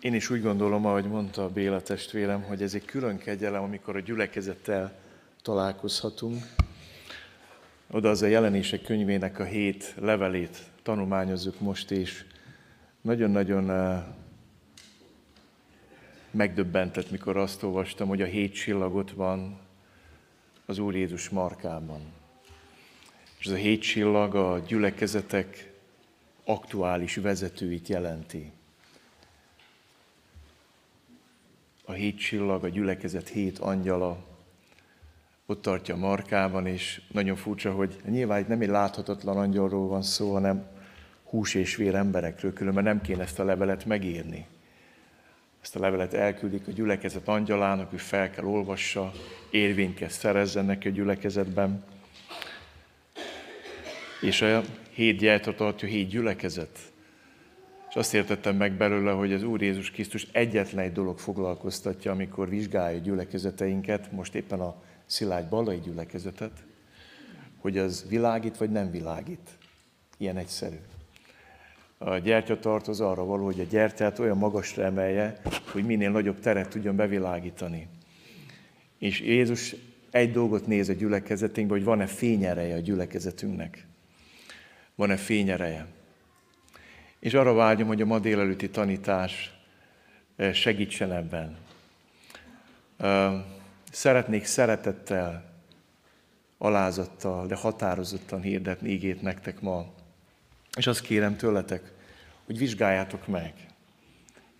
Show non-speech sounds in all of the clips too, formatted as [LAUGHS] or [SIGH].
Én is úgy gondolom, ahogy mondta Béla testvérem, hogy ez egy külön kegyelem, amikor a gyülekezettel találkozhatunk. Oda az a jelenések könyvének a hét levelét tanulmányozzuk most, és nagyon-nagyon eh, megdöbbentett, mikor azt olvastam, hogy a hét csillagot van az Úr Jézus markában. És ez a hét csillag a gyülekezetek aktuális vezetőit jelenti. A hét csillag, a gyülekezet hét angyala, ott tartja markában, és nagyon furcsa, hogy nyilván nem egy láthatatlan angyalról van szó, hanem hús és vér emberekről, különben nem kéne ezt a levelet megírni. Ezt a levelet elküldik a gyülekezet angyalának, ő fel kell olvassa, érvényt kell szerezzen neki a gyülekezetben. És a hét gyertot tartja hét gyülekezet. És azt értettem meg belőle, hogy az Úr Jézus Krisztus egyetlen egy dolog foglalkoztatja, amikor vizsgálja gyülekezeteinket, most éppen a Szilágy Balai gyülekezetet, hogy az világít vagy nem világít. Ilyen egyszerű. A gyertyatartó az arra való, hogy a gyertyát olyan magasra emelje, hogy minél nagyobb teret tudjon bevilágítani. És Jézus egy dolgot néz a gyülekezetünkbe, hogy van-e fényereje a gyülekezetünknek. Van-e fényereje. És arra vágyom, hogy a ma délelőtti tanítás eh, segítsen ebben. Szeretnék szeretettel, alázattal, de határozottan hirdetni ígét nektek ma. És azt kérem tőletek, hogy vizsgáljátok meg.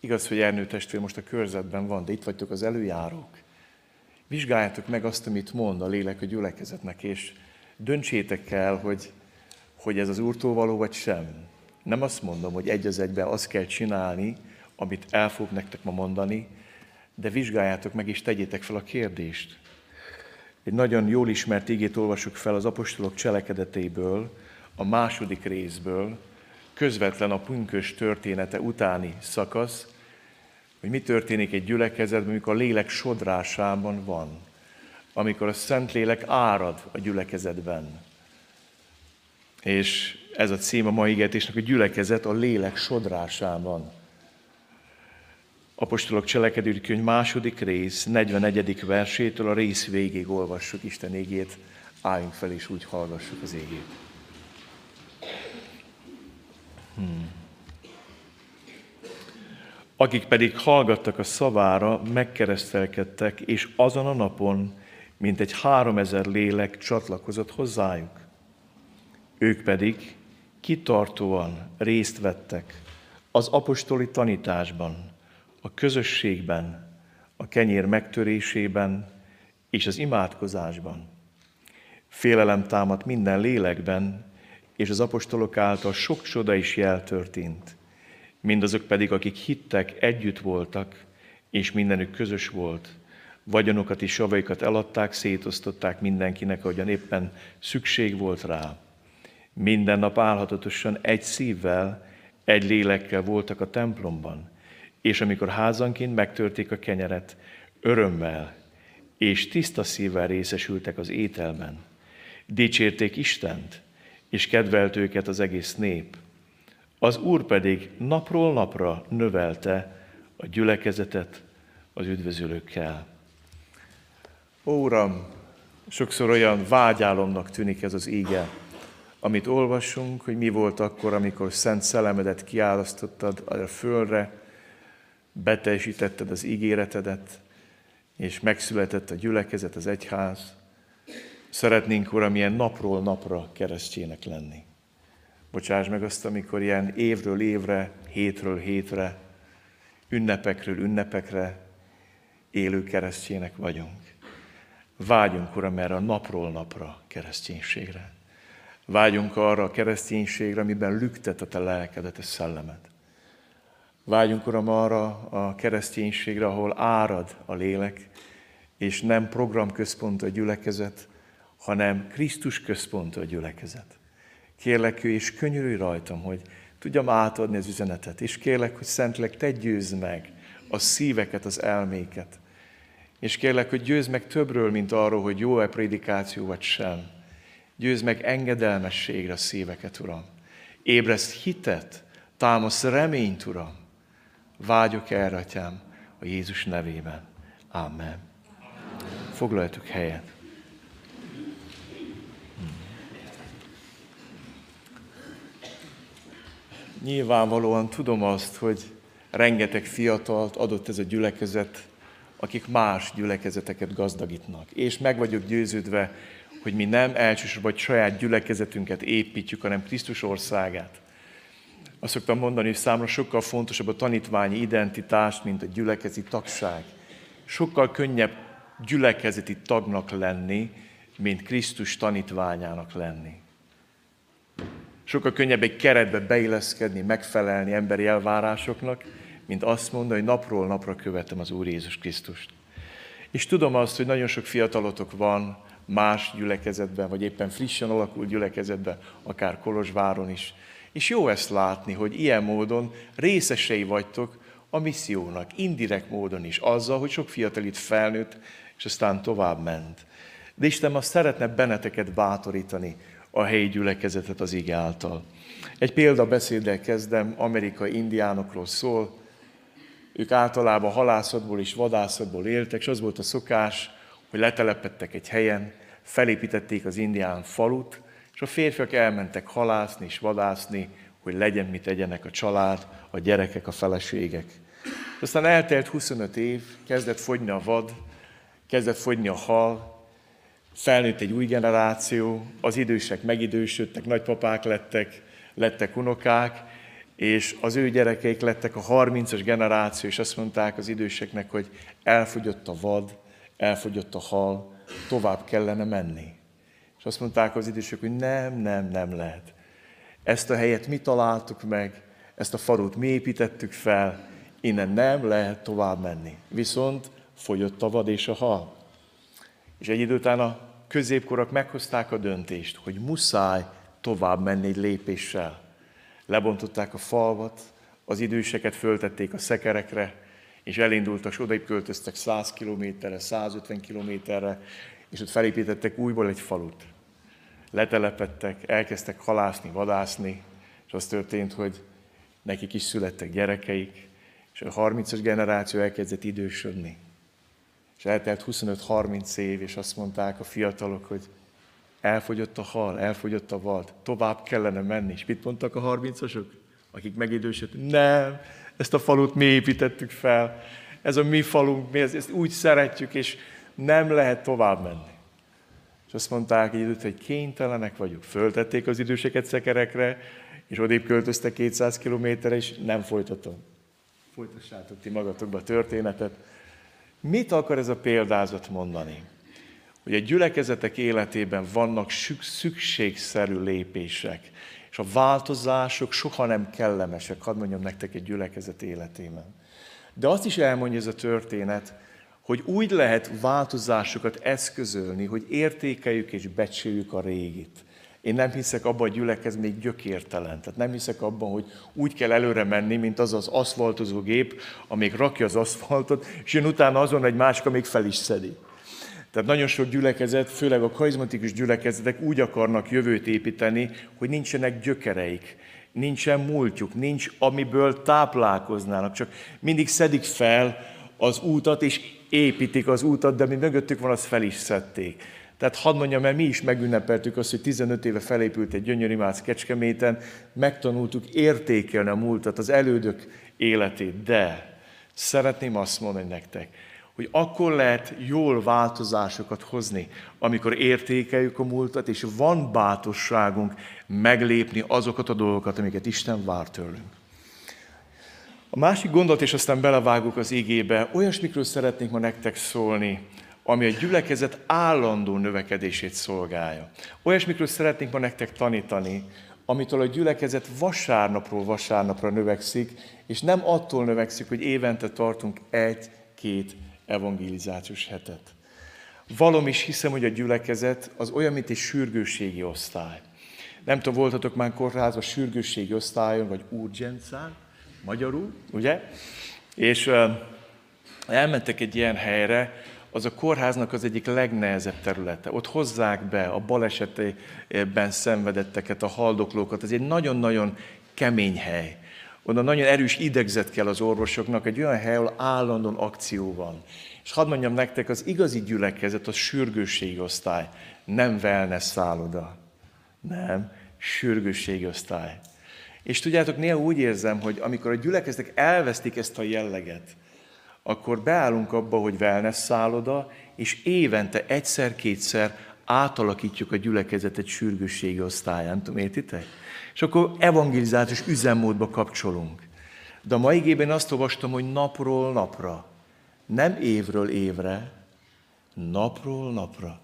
Igaz, hogy Ernő testvér most a körzetben van, de itt vagytok az előjárók. Vizsgáljátok meg azt, amit mond a lélek a gyülekezetnek, és döntsétek el, hogy, hogy ez az úrtól való, vagy sem. Nem azt mondom, hogy egy az egyben azt kell csinálni, amit el fog nektek ma mondani, de vizsgáljátok meg és tegyétek fel a kérdést. Egy nagyon jól ismert ígét olvasok fel az apostolok cselekedetéből, a második részből, közvetlen a pünkös története utáni szakasz, hogy mi történik egy gyülekezetben, amikor a lélek sodrásában van, amikor a Szentlélek árad a gyülekezetben. És ez a cím a mai igetésnek, hogy gyülekezet a lélek sodrásában. Apostolok cselekedő könyv második rész, 41. versétől a rész végig olvassuk Isten égét, álljunk fel és úgy hallgassuk az égét. Hmm. Akik pedig hallgattak a szavára, megkeresztelkedtek, és azon a napon mint egy háromezer lélek csatlakozott hozzájuk. Ők pedig kitartóan részt vettek az apostoli tanításban, a közösségben, a kenyér megtörésében és az imádkozásban. Félelem támadt minden lélekben, és az apostolok által sok csoda is jel történt. Mindazok pedig, akik hittek, együtt voltak, és mindenük közös volt. Vagyonokat és savaikat eladták, szétosztották mindenkinek, ahogyan éppen szükség volt rá. Minden nap álhatatosan egy szívvel, egy lélekkel voltak a templomban, és amikor házanként megtörték a kenyeret, örömmel és tiszta szívvel részesültek az ételben. Dicsérték Istent, és kedvelt őket az egész nép. Az Úr pedig napról napra növelte a gyülekezetet az üdvözülőkkel. Ó, Uram, sokszor olyan vágyálomnak tűnik ez az íge, amit olvasunk, hogy mi volt akkor, amikor Szent Szelemedet kiálasztottad a földre, beteljesítetted az ígéretedet, és megszületett a gyülekezet, az egyház. Szeretnénk, Uram, ilyen napról napra keresztjének lenni. Bocsáss meg azt, amikor ilyen évről évre, hétről hétre, ünnepekről ünnepekre élő keresztjének vagyunk. Vágyunk, Uram, erre a napról napra kereszténységre. Vágyunk arra a kereszténységre, amiben lüktet a te lelkedet, a szellemet. Vágyunk, Uram, arra a kereszténységre, ahol árad a lélek, és nem programközpont a gyülekezet, hanem Krisztus központ a gyülekezet. Kérlek ő, és könyörülj rajtam, hogy tudjam átadni az üzenetet, és kérlek, hogy Szentlek, te győzd meg a szíveket, az elméket. És kérlek, hogy győzd meg többről, mint arról, hogy jó-e prédikáció vagy sem. Győzd meg engedelmességre a szíveket, Uram. Ébreszt hitet, támasz reményt, Uram Vágyok erre, atyám, a Jézus nevében. Amen. Foglaljatok helyet. Nyilvánvalóan tudom azt, hogy rengeteg fiatalt adott ez a gyülekezet, akik más gyülekezeteket gazdagítnak. És meg vagyok győződve, hogy mi nem elsősorban vagy saját gyülekezetünket építjük, hanem Krisztus országát. Azt szoktam mondani, hogy számra sokkal fontosabb a tanítványi identitás, mint a gyülekezeti tagság. Sokkal könnyebb gyülekezeti tagnak lenni, mint Krisztus tanítványának lenni. Sokkal könnyebb egy keretbe beilleszkedni, megfelelni emberi elvárásoknak, mint azt mondani, hogy napról napra követem az Úr Jézus Krisztust. És tudom azt, hogy nagyon sok fiatalotok van más gyülekezetben, vagy éppen frissen alakult gyülekezetben, akár Kolozsváron is. És jó ezt látni, hogy ilyen módon részesei vagytok a missziónak, indirekt módon is, azzal, hogy sok fiatal itt felnőtt, és aztán tovább ment. De Isten azt szeretne benneteket bátorítani, a helyi gyülekezetet az ige által. Egy példabeszéddel kezdem, amerikai indiánokról szól. Ők általában halászatból és vadászatból éltek, és az volt a szokás, hogy letelepettek egy helyen, felépítették az indián falut, és a férfiak elmentek halászni és vadászni, hogy legyen mit tegyenek a család, a gyerekek, a feleségek. Aztán eltelt 25 év, kezdett fogyni a vad, kezdett fogyni a hal, felnőtt egy új generáció, az idősek megidősödtek, nagypapák lettek, lettek unokák, és az ő gyerekeik lettek a 30-as generáció, és azt mondták az időseknek, hogy elfogyott a vad, elfogyott a hal, tovább kellene menni. És azt mondták az idősek, hogy nem, nem, nem lehet. Ezt a helyet mi találtuk meg, ezt a farut mi építettük fel, innen nem lehet tovább menni. Viszont fogyott a vad és a hal. És egy idő után a középkorak meghozták a döntést, hogy muszáj tovább menni egy lépéssel. Lebontották a falvat, az időseket föltették a szekerekre, és elindultak, és odaip költöztek 100 kilométerre, 150 kilométerre, és ott felépítettek újból egy falut. Letelepettek, elkezdtek halászni, vadászni, és az történt, hogy nekik is születtek gyerekeik, és a 30-as generáció elkezdett idősödni. És eltelt 25-30 év, és azt mondták a fiatalok, hogy elfogyott a hal, elfogyott a vad, tovább kellene menni. És mit mondtak a 30-asok, akik megidősödtek? Nem, ezt a falut mi építettük fel, ez a mi falunk, mi ezt úgy szeretjük, és nem lehet tovább menni. És azt mondták egy időt, hogy kénytelenek vagyunk. Föltették az időseket szekerekre, és odébb költöztek 200 kilométerre, és nem folytatom. Folytassátok ti magatokba a történetet. Mit akar ez a példázat mondani? Hogy a gyülekezetek életében vannak szükségszerű lépések, és a változások soha nem kellemesek, hadd mondjam nektek egy gyülekezet életében. De azt is elmondja ez a történet, hogy úgy lehet változásokat eszközölni, hogy értékeljük és becsüljük a régit. Én nem hiszek abban, hogy gyülekez még gyökértelen. Tehát nem hiszek abban, hogy úgy kell előre menni, mint az az aszfaltozó gép, amíg rakja az aszfaltot, és jön utána azon egy másik, amíg fel is szedi. Tehát nagyon sok gyülekezet, főleg a karizmatikus gyülekezetek úgy akarnak jövőt építeni, hogy nincsenek gyökereik, nincsen múltjuk, nincs amiből táplálkoznának, csak mindig szedik fel az útat, és építik az útat, de mi mögöttük van, azt fel is szedték. Tehát hadd mondjam, mert mi is megünnepeltük azt, hogy 15 éve felépült egy gyönyörű mász Kecskeméten, megtanultuk értékelni a múltat, az elődök életét, de szeretném azt mondani nektek, hogy akkor lehet jól változásokat hozni, amikor értékeljük a múltat, és van bátorságunk meglépni azokat a dolgokat, amiket Isten vár tőlünk. A másik gondolat, és aztán belevágok az igébe, olyasmikről szeretnék ma nektek szólni, ami a gyülekezet állandó növekedését szolgálja. Olyasmikről szeretnénk ma nektek tanítani, amitől a gyülekezet vasárnapról vasárnapra növekszik, és nem attól növekszik, hogy évente tartunk egy-két evangelizációs hetet. Valom is hiszem, hogy a gyülekezet az olyan, mint egy sürgősségi osztály. Nem tudom, voltatok már kórházban sürgősségi osztályon, vagy urgencán, magyarul, ugye? És elmentek egy ilyen helyre, az a kórháznak az egyik legnehezebb területe. Ott hozzák be a balesetben szenvedetteket, a haldoklókat. Ez egy nagyon-nagyon kemény hely. Onnan nagyon erős idegzet kell az orvosoknak, egy olyan hely, ahol állandóan akció van. És hadd mondjam nektek, az igazi gyülekezet, az sürgősségi osztály, nem wellness szálloda. Nem, sürgősségi osztály. És tudjátok, néha úgy érzem, hogy amikor a gyülekezetek elvesztik ezt a jelleget, akkor beállunk abba, hogy wellness szálloda, és évente egyszer-kétszer átalakítjuk a gyülekezetet sürgősségi osztályán. Tudom, értitek? És akkor evangelizációs üzemmódba kapcsolunk. De a mai igében azt olvastam, hogy napról napra, nem évről évre, napról napra.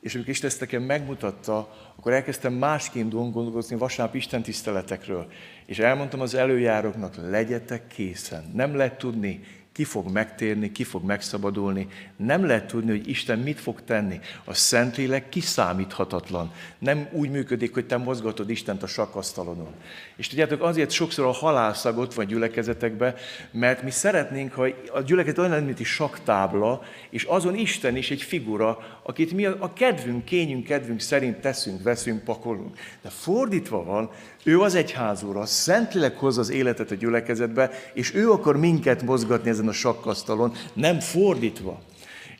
És amikor Isten ezt nekem megmutatta, akkor elkezdtem másként gondolkozni vasárnap Isten tiszteletekről. És elmondtam az előjáróknak, legyetek készen. Nem lehet tudni, ki fog megtérni, ki fog megszabadulni. Nem lehet tudni, hogy Isten mit fog tenni. A Szentlélek kiszámíthatatlan. Nem úgy működik, hogy te mozgatod Istent a sakkasztalonon. És tudjátok, azért sokszor a halálszag ott van gyülekezetekbe, mert mi szeretnénk, ha a gyülekezet olyan lenne, mint egy saktábla, és azon Isten is egy figura, akit mi a kedvünk, kényünk, kedvünk szerint teszünk, veszünk, pakolunk. De fordítva van, ő az egyházúra, a Szentlélek hoz az életet a gyülekezetbe, és ő akar minket mozgatni ezen a sakkasztalon, nem fordítva.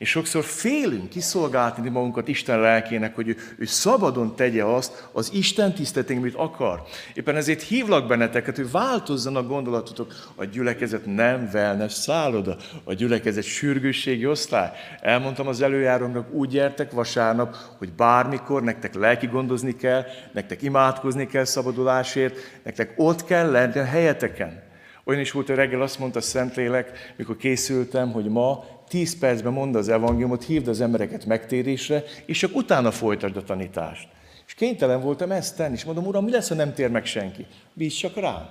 És sokszor félünk kiszolgáltatni magunkat Isten lelkének, hogy ő, ő szabadon tegye azt az Isten tisztetén, amit akar. Éppen ezért hívlak benneteket, hogy változzon a gondolatotok. A gyülekezet nem wellness szálloda, a gyülekezet sürgősségi osztály. Elmondtam az előjárónak, úgy gyertek vasárnap, hogy bármikor nektek lelki gondozni kell, nektek imádkozni kell szabadulásért, nektek ott kell lenni a helyeteken. Olyan is volt, hogy reggel azt mondta Szentlélek, mikor készültem, hogy ma 10 percben mondd az evangéliumot, hívd az embereket megtérésre, és csak utána folytasd a tanítást. És kénytelen voltam ezt tenni, és mondom, uram, mi lesz, ha nem tér meg senki? Bízz csak rám.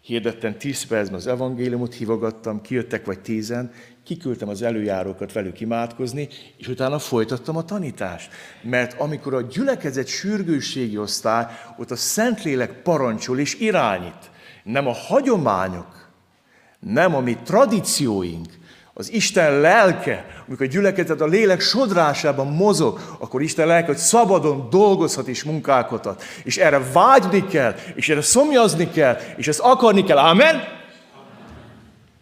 Hirdettem 10 percben az evangéliumot, hívogattam, kijöttek vagy tízen, kiküldtem az előjárókat velük imádkozni, és utána folytattam a tanítást. Mert amikor a gyülekezet sürgősségi osztály, ott a Szentlélek parancsol és irányít. Nem a hagyományok, nem a mi tradícióink, az Isten lelke, amikor a gyülekezet a lélek sodrásában mozog, akkor Isten lelke, hogy szabadon dolgozhat és munkálkodhat. És erre vágyni kell, és erre szomjazni kell, és ezt akarni kell. Amen?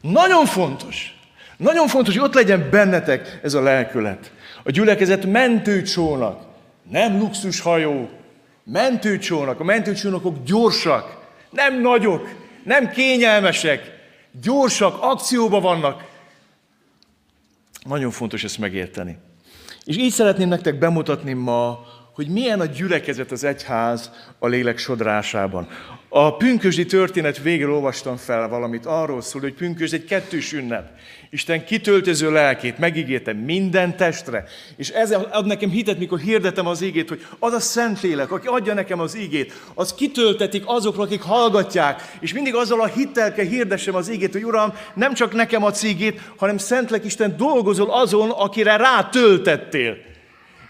Nagyon fontos. Nagyon fontos, hogy ott legyen bennetek ez a lelkület. A gyülekezet mentőcsónak, nem luxushajó, mentőcsónak. A mentőcsónakok gyorsak, nem nagyok, nem kényelmesek, gyorsak, akcióban vannak, nagyon fontos ezt megérteni. És így szeretném nektek bemutatni ma, hogy milyen a gyülekezet az egyház a lélek sodrásában. A pünkösdi történet végül olvastam fel valamit, arról szól, hogy pünkösd egy kettős ünnep. Isten kitöltöző lelkét megígérte minden testre, és ez ad nekem hitet, mikor hirdetem az ígét, hogy az a Szentlélek, aki adja nekem az ígét, az kitöltetik azokra, akik hallgatják, és mindig azzal a hittel kell hirdessem az ígét, hogy Uram, nem csak nekem a ígét, hanem Szentlek Isten dolgozol azon, akire rátöltettél.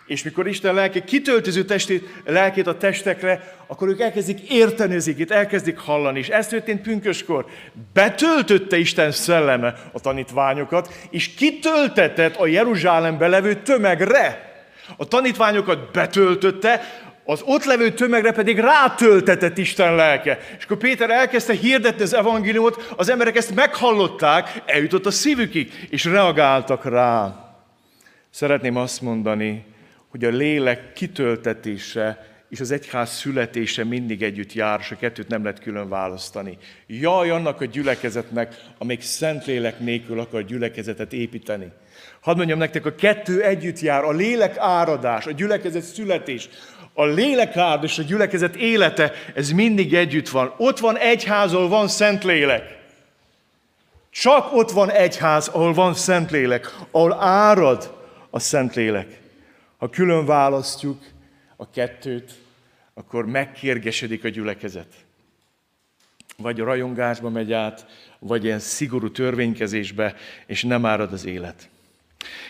És mikor Isten lelke kitöltöző testét, lelkét a testekre, akkor ők elkezdik érteni az igét, elkezdik hallani. És ez történt pünköskor. Betöltötte Isten szelleme a tanítványokat, és kitöltetett a Jeruzsálembe levő tömegre. A tanítványokat betöltötte, az ott levő tömegre pedig rátöltetett Isten lelke. És akkor Péter elkezdte hirdetni az evangéliumot, az emberek ezt meghallották, eljutott a szívükig, és reagáltak rá. Szeretném azt mondani, hogy a lélek kitöltetése és az egyház születése mindig együtt jár, és a kettőt nem lehet külön választani. Jaj annak a gyülekezetnek, amelyik lélek nélkül akar gyülekezetet építeni. Hadd mondjam nektek, a kettő együtt jár, a lélek áradás, a gyülekezet születés, a lélek áradás és a gyülekezet élete, ez mindig együtt van. Ott van egyház, ahol van lélek. Csak ott van egyház, ahol van lélek, ahol árad a lélek. Ha külön választjuk a kettőt, akkor megkérgesedik a gyülekezet. Vagy a rajongásba megy át, vagy ilyen szigorú törvénykezésbe, és nem árad az élet.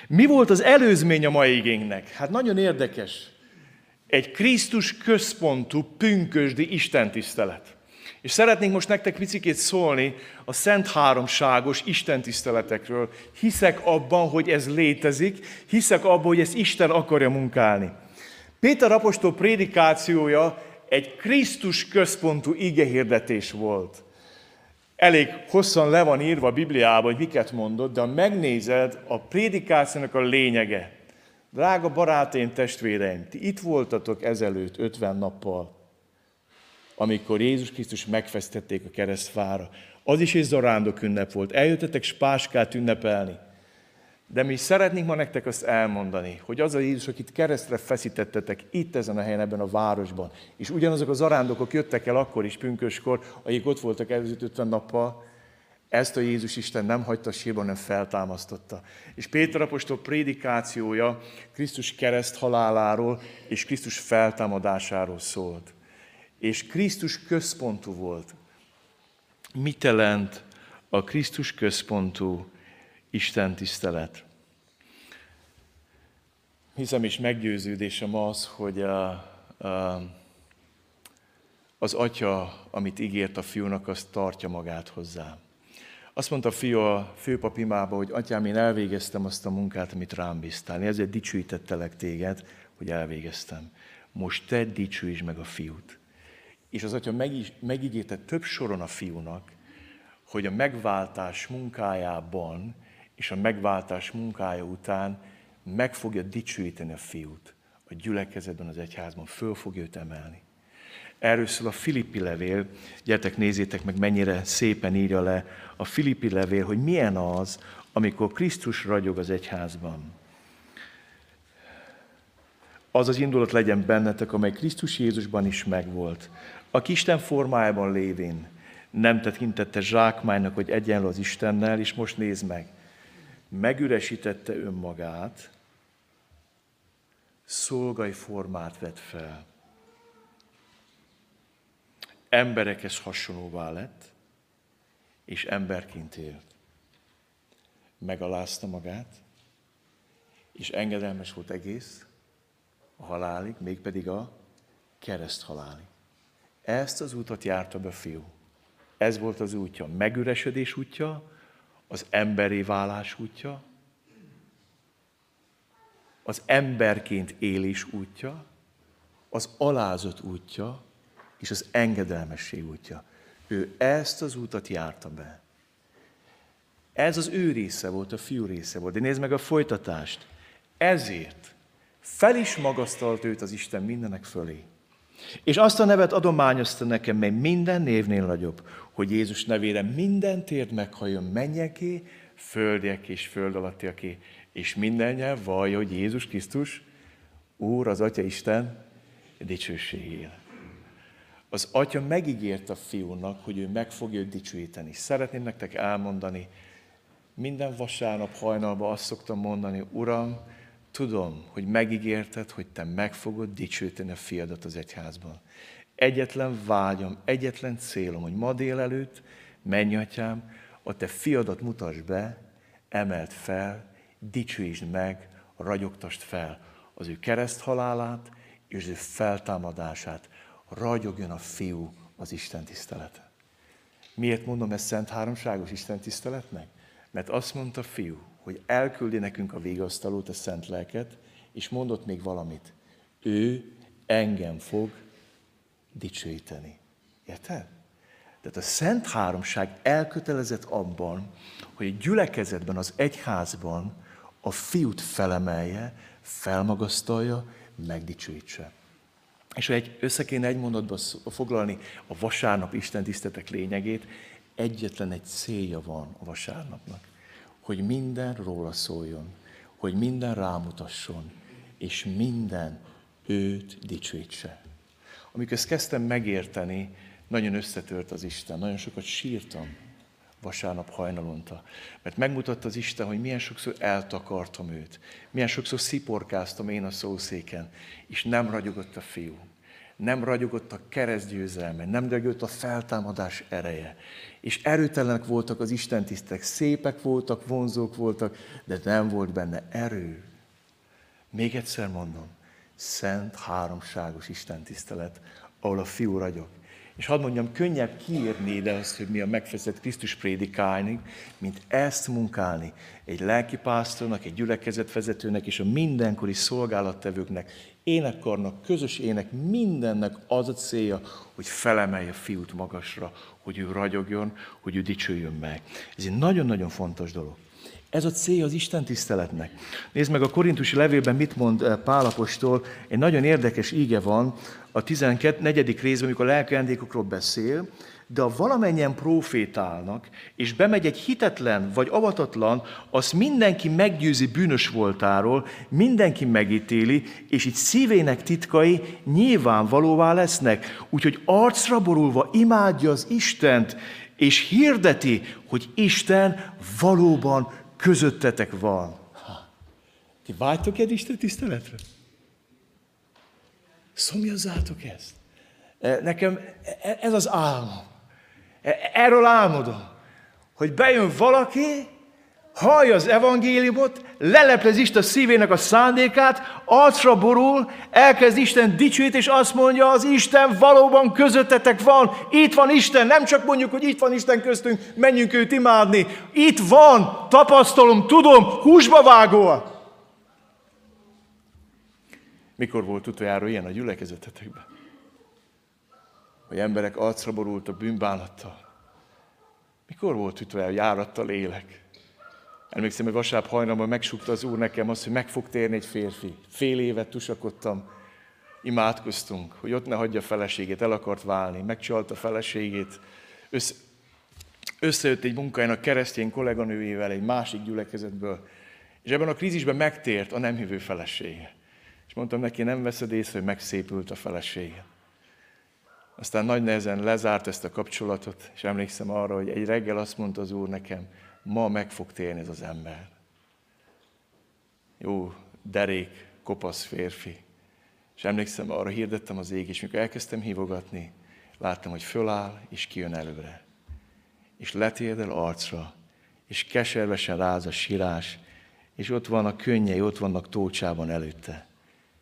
Mi volt az előzmény a mai igénynek? Hát nagyon érdekes. Egy Krisztus központú, pünkösdi istentisztelet. És szeretnénk most nektek picikét szólni a Szent Háromságos istentiszteletekről. Hiszek abban, hogy ez létezik, hiszek abban, hogy ezt Isten akarja munkálni. Péter apostol prédikációja egy Krisztus központú igehirdetés volt. elég hosszan le van írva a Bibliában, hogy miket mondott, de ha megnézed, a prédikációnak a lényege, drága barátaim, testvéreim, ti itt voltatok ezelőtt 50 nappal, amikor Jézus Krisztus megfesztették a keresztfára. Az is egy zarándok ünnep volt. Eljöttetek spáskát ünnepelni. De mi szeretnénk ma nektek azt elmondani, hogy az a Jézus, akit keresztre feszítettetek itt ezen a helyen, ebben a városban, és ugyanazok az arándokok jöttek el akkor is, pünköskor, akik ott voltak előző 50 nappal, ezt a Jézus Isten nem hagyta sírban, hanem feltámasztotta. És Péter apostol prédikációja Krisztus kereszt haláláról és Krisztus feltámadásáról szólt. És Krisztus központú volt. Mit jelent a Krisztus központú Isten tisztelet. Hiszem és meggyőződésem az, hogy a, a, az atya, amit ígért a fiúnak, azt tartja magát hozzá. Azt mondta a fiú a főpapimába, hogy atyám, én elvégeztem azt a munkát, amit rám bíztál. Ezért dicsőítettelek téged, hogy elvégeztem. Most te dicsőítsd meg a fiút. És az atya megígérte több soron a fiúnak, hogy a megváltás munkájában és a megváltás munkája után meg fogja dicsőíteni a fiút a gyülekezetben, az egyházban, föl fogja őt emelni. Erről szól a Filippi levél, gyertek nézzétek meg, mennyire szépen írja le a Filippi levél, hogy milyen az, amikor Krisztus ragyog az egyházban. Az az indulat legyen bennetek, amely Krisztus Jézusban is megvolt, a Isten formájában lévén nem tekintette zsákmánynak, hogy egyenlő az Istennel, és most nézd meg, megüresítette önmagát, szolgai formát vett fel. Emberekhez hasonlóvá lett, és emberként élt. Megalázta magát, és engedelmes volt egész a halálig, mégpedig a kereszt halálig. Ezt az útat járta be fiú. Ez volt az útja, megüresedés útja, az emberi válás útja, az emberként élés útja, az alázott útja, és az engedelmesség útja. Ő ezt az útat járta be. Ez az ő része volt, a fiú része volt. De nézd meg a folytatást. Ezért fel is magasztalt őt az Isten mindenek fölé. És azt a nevet adományozta nekem, mely minden névnél nagyobb, hogy Jézus nevére minden térd meghajjon mennyeké, földiek és föld alattiaké, és minden nyelv vallja, hogy Jézus Krisztus, Úr, az Atya Isten dicsőségére. Az Atya megígért a fiúnak, hogy ő meg fogja őt dicsőíteni. Szeretném nektek elmondani, minden vasárnap hajnalban azt szoktam mondani, Uram, tudom, hogy megígérted, hogy te meg fogod dicsőíteni a fiadat az egyházban. Egyetlen vágyam, egyetlen célom, hogy ma délelőtt, menj atyám, a te fiadat mutasd be, emelt fel, dicsőítsd meg, ragyogtast fel az ő kereszthalálát és az ő feltámadását. Ragyogjon a fiú az Isten tisztelete. Miért mondom ezt szent háromságos Isten tiszteletnek? Mert azt mondta fiú, hogy elküldi nekünk a végasztalót, a szent lelket, és mondott még valamit. Ő engem fog dicsőíteni. Érted? Tehát a Szent Háromság elkötelezett abban, hogy a gyülekezetben, az egyházban a fiút felemelje, felmagasztalja, megdicsőítse. És ha egy, össze kéne egy mondatba foglalni a vasárnap Isten tisztetek lényegét, egyetlen egy célja van a vasárnapnak, hogy minden róla szóljon, hogy minden rámutasson, és minden őt dicsőítse. Amikor ezt kezdtem megérteni, nagyon összetört az Isten, nagyon sokat sírtam vasárnap hajnalonta. Mert megmutatta az Isten, hogy milyen sokszor eltakartam őt, milyen sokszor sziporkáztam én a szószéken, és nem ragyogott a fiú. Nem ragyogott a keresztgyőzelme, nem ragyogott a feltámadás ereje. És erőtelenek voltak az Isten tisztek, szépek voltak, vonzók voltak, de nem volt benne erő. Még egyszer mondom, szent, háromságos Isten tisztelet, ahol a fiú ragyog. És hadd mondjam, könnyebb kiírni ide azt, hogy mi a megfeszett Krisztus prédikálni, mint ezt munkálni egy lelkipásztornak, egy gyülekezetvezetőnek és a mindenkori szolgálattevőknek, énekkarnak, közös ének, mindennek az a célja, hogy felemelje a fiút magasra, hogy ő ragyogjon, hogy ő dicsőjön meg. Ez egy nagyon-nagyon fontos dolog. Ez a célja az Isten tiszteletnek. Nézd meg a korintusi levélben mit mond eh, Pálapostól. Egy nagyon érdekes íge van a 14. részben, amikor a lelkeendékokról beszél, de ha valamennyien profétálnak, és bemegy egy hitetlen vagy avatatlan, azt mindenki meggyőzi bűnös voltáról, mindenki megítéli, és így szívének titkai nyilvánvalóvá lesznek. Úgyhogy arcra borulva imádja az Istent, és hirdeti, hogy Isten valóban közöttetek van. Ti vágytok egy Isten tiszteletre? Szomjazzátok ezt. E, nekem e, ez az álmom. E, erről álmodom, hogy bejön valaki, hallja az evangéliumot, leleplez Isten szívének a szándékát, arcra borul, elkezd Isten dicsőt, és azt mondja, az Isten valóban közöttetek van, itt van Isten, nem csak mondjuk, hogy itt van Isten köztünk, menjünk őt imádni, itt van, tapasztalom, tudom, húsba vágóan. Mikor volt utoljára ilyen a gyülekezetetekben? Hogy emberek arcra borultak bűnbánattal. Mikor volt utoljára járatta lélek? Emlékszem, hogy vasárnap hajnalban megsukta az Úr nekem azt, hogy meg fog térni egy férfi. Fél évet tusakodtam, imádkoztunk, hogy ott ne hagyja a feleségét, el akart válni, megcsalta a feleségét. Össze, összejött egy munkájának keresztény kolléganőjével egy másik gyülekezetből, és ebben a krízisben megtért a nem hívő felesége. És mondtam neki, nem veszed észre, hogy megszépült a felesége. Aztán nagy nehezen lezárt ezt a kapcsolatot, és emlékszem arra, hogy egy reggel azt mondta az Úr nekem, ma meg fog térni ez az ember. Jó, derék, kopasz férfi. És emlékszem, arra hirdettem az ég, és mikor elkezdtem hívogatni, láttam, hogy föláll, és kijön előre. És letérdel arcra, és keservesen ráz a sírás, és ott van a könnyei, ott vannak tócsában előtte.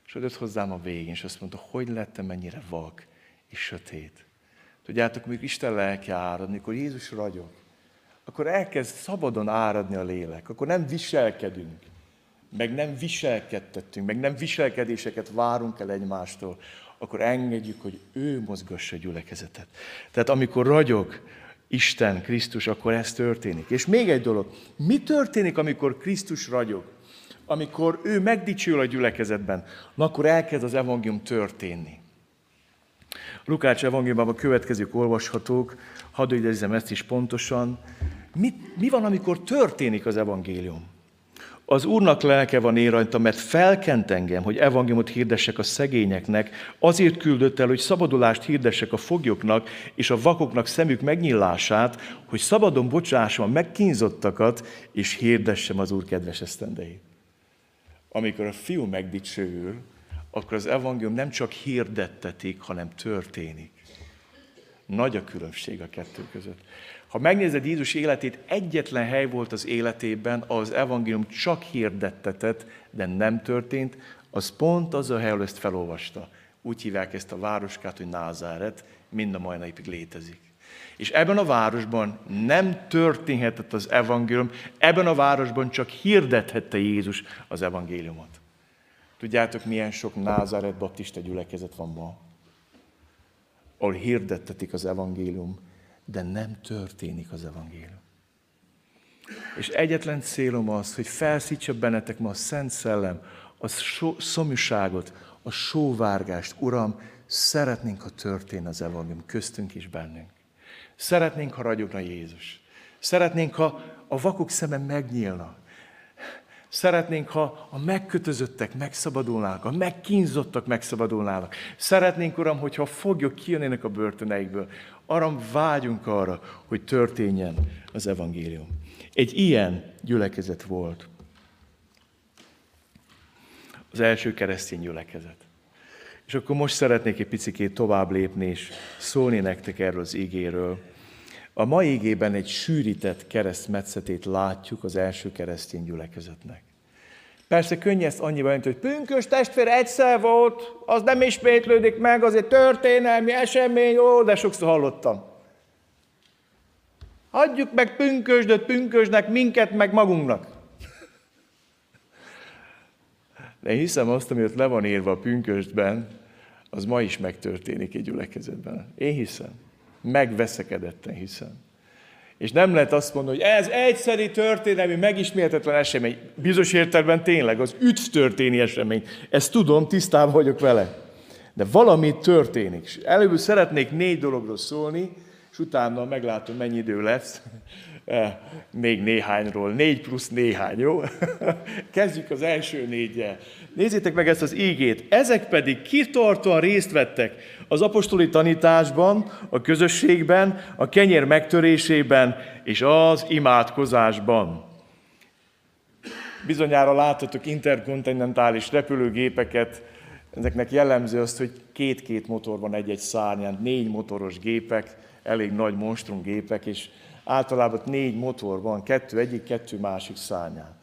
És odott hozzám a végén, és azt mondta, hogy lettem mennyire vak és sötét. Tudjátok, amikor Isten lelke árad, amikor Jézus ragyog, akkor elkezd szabadon áradni a lélek, akkor nem viselkedünk, meg nem viselkedtettünk, meg nem viselkedéseket várunk el egymástól, akkor engedjük, hogy ő mozgassa a gyülekezetet. Tehát amikor ragyog Isten, Krisztus, akkor ez történik. És még egy dolog, mi történik, amikor Krisztus ragyog? Amikor ő megdicsül a gyülekezetben, na akkor elkezd az evangélium történni. Lukács evangéliumban a következők olvashatók, hadd idézzem ezt is pontosan. Mi, mi van, amikor történik az evangélium? Az Úrnak lelke van én rajta, mert felkent engem, hogy evangéliumot hirdessek a szegényeknek, azért küldött el, hogy szabadulást hirdessek a foglyoknak és a vakoknak szemük megnyilását, hogy szabadon bocsássam a megkínzottakat, és hirdessem az Úr kedves esztendeit. Amikor a fiú megdicsőül, akkor az evangélium nem csak hirdettetik, hanem történik. Nagy a különbség a kettő között. Ha megnézed Jézus életét, egyetlen hely volt az életében, az evangélium csak hirdettetett, de nem történt, az pont az a hely, ahol ezt felolvasta. Úgy hívják ezt a városkát, hogy Názáret, mind a mai napig létezik. És ebben a városban nem történhetett az evangélium, ebben a városban csak hirdethette Jézus az evangéliumot. Tudjátok, milyen sok Názáret baptista gyülekezet van ma? Ahol hirdettetik az evangélium, de nem történik az evangélium. És egyetlen célom az, hogy felszítsa bennetek ma a Szent Szellem, a szomjúságot, a sóvárgást. Uram, szeretnénk, ha történne az evangélium köztünk is bennünk. Szeretnénk, ha ragyogna Jézus. Szeretnénk, ha a vakok szeme megnyílna. Szeretnénk, ha a megkötözöttek megszabadulnának, a megkínzottak megszabadulnának. Szeretnénk, Uram, hogyha a foglyok kijönnének a börtöneikből. Aram, vágyunk arra, hogy történjen az evangélium. Egy ilyen gyülekezet volt. Az első keresztény gyülekezet. És akkor most szeretnék egy picit tovább lépni, és szólni nektek erről az igéről. A mai igében egy sűrített keresztmetszetét látjuk az első keresztény gyülekezetnek. Persze könnyű ezt annyiban jelenti, hogy pünkös testvér egyszer volt, az nem ismétlődik meg, az egy történelmi esemény, ó, de sokszor hallottam. Adjuk meg pünkösdöt pünkösnek, minket meg magunknak. De én hiszem azt, ami ott le van írva a pünkösdben, az ma is megtörténik egy gyülekezetben. Én hiszem. Megveszekedetten hiszem. És nem lehet azt mondani, hogy ez egyszeri történelmi, megismétetlen esemény. Bizonyos értelemben tényleg az üdv történi esemény. Ezt tudom, tisztában vagyok vele. De valami történik. Előbb szeretnék négy dologról szólni, és utána meglátom, mennyi idő lesz. Eh, még néhányról. Négy plusz néhány, jó? [LAUGHS] Kezdjük az első négyel. Nézzétek meg ezt az ígét. Ezek pedig kitartóan részt vettek az apostoli tanításban, a közösségben, a kenyér megtörésében és az imádkozásban. Bizonyára láthatok interkontinentális repülőgépeket, ezeknek jellemző az, hogy két-két motor van egy-egy szárnyán, négy motoros gépek, elég nagy monstrum gépek, és általában négy motor van, kettő egyik, kettő másik szárnyán.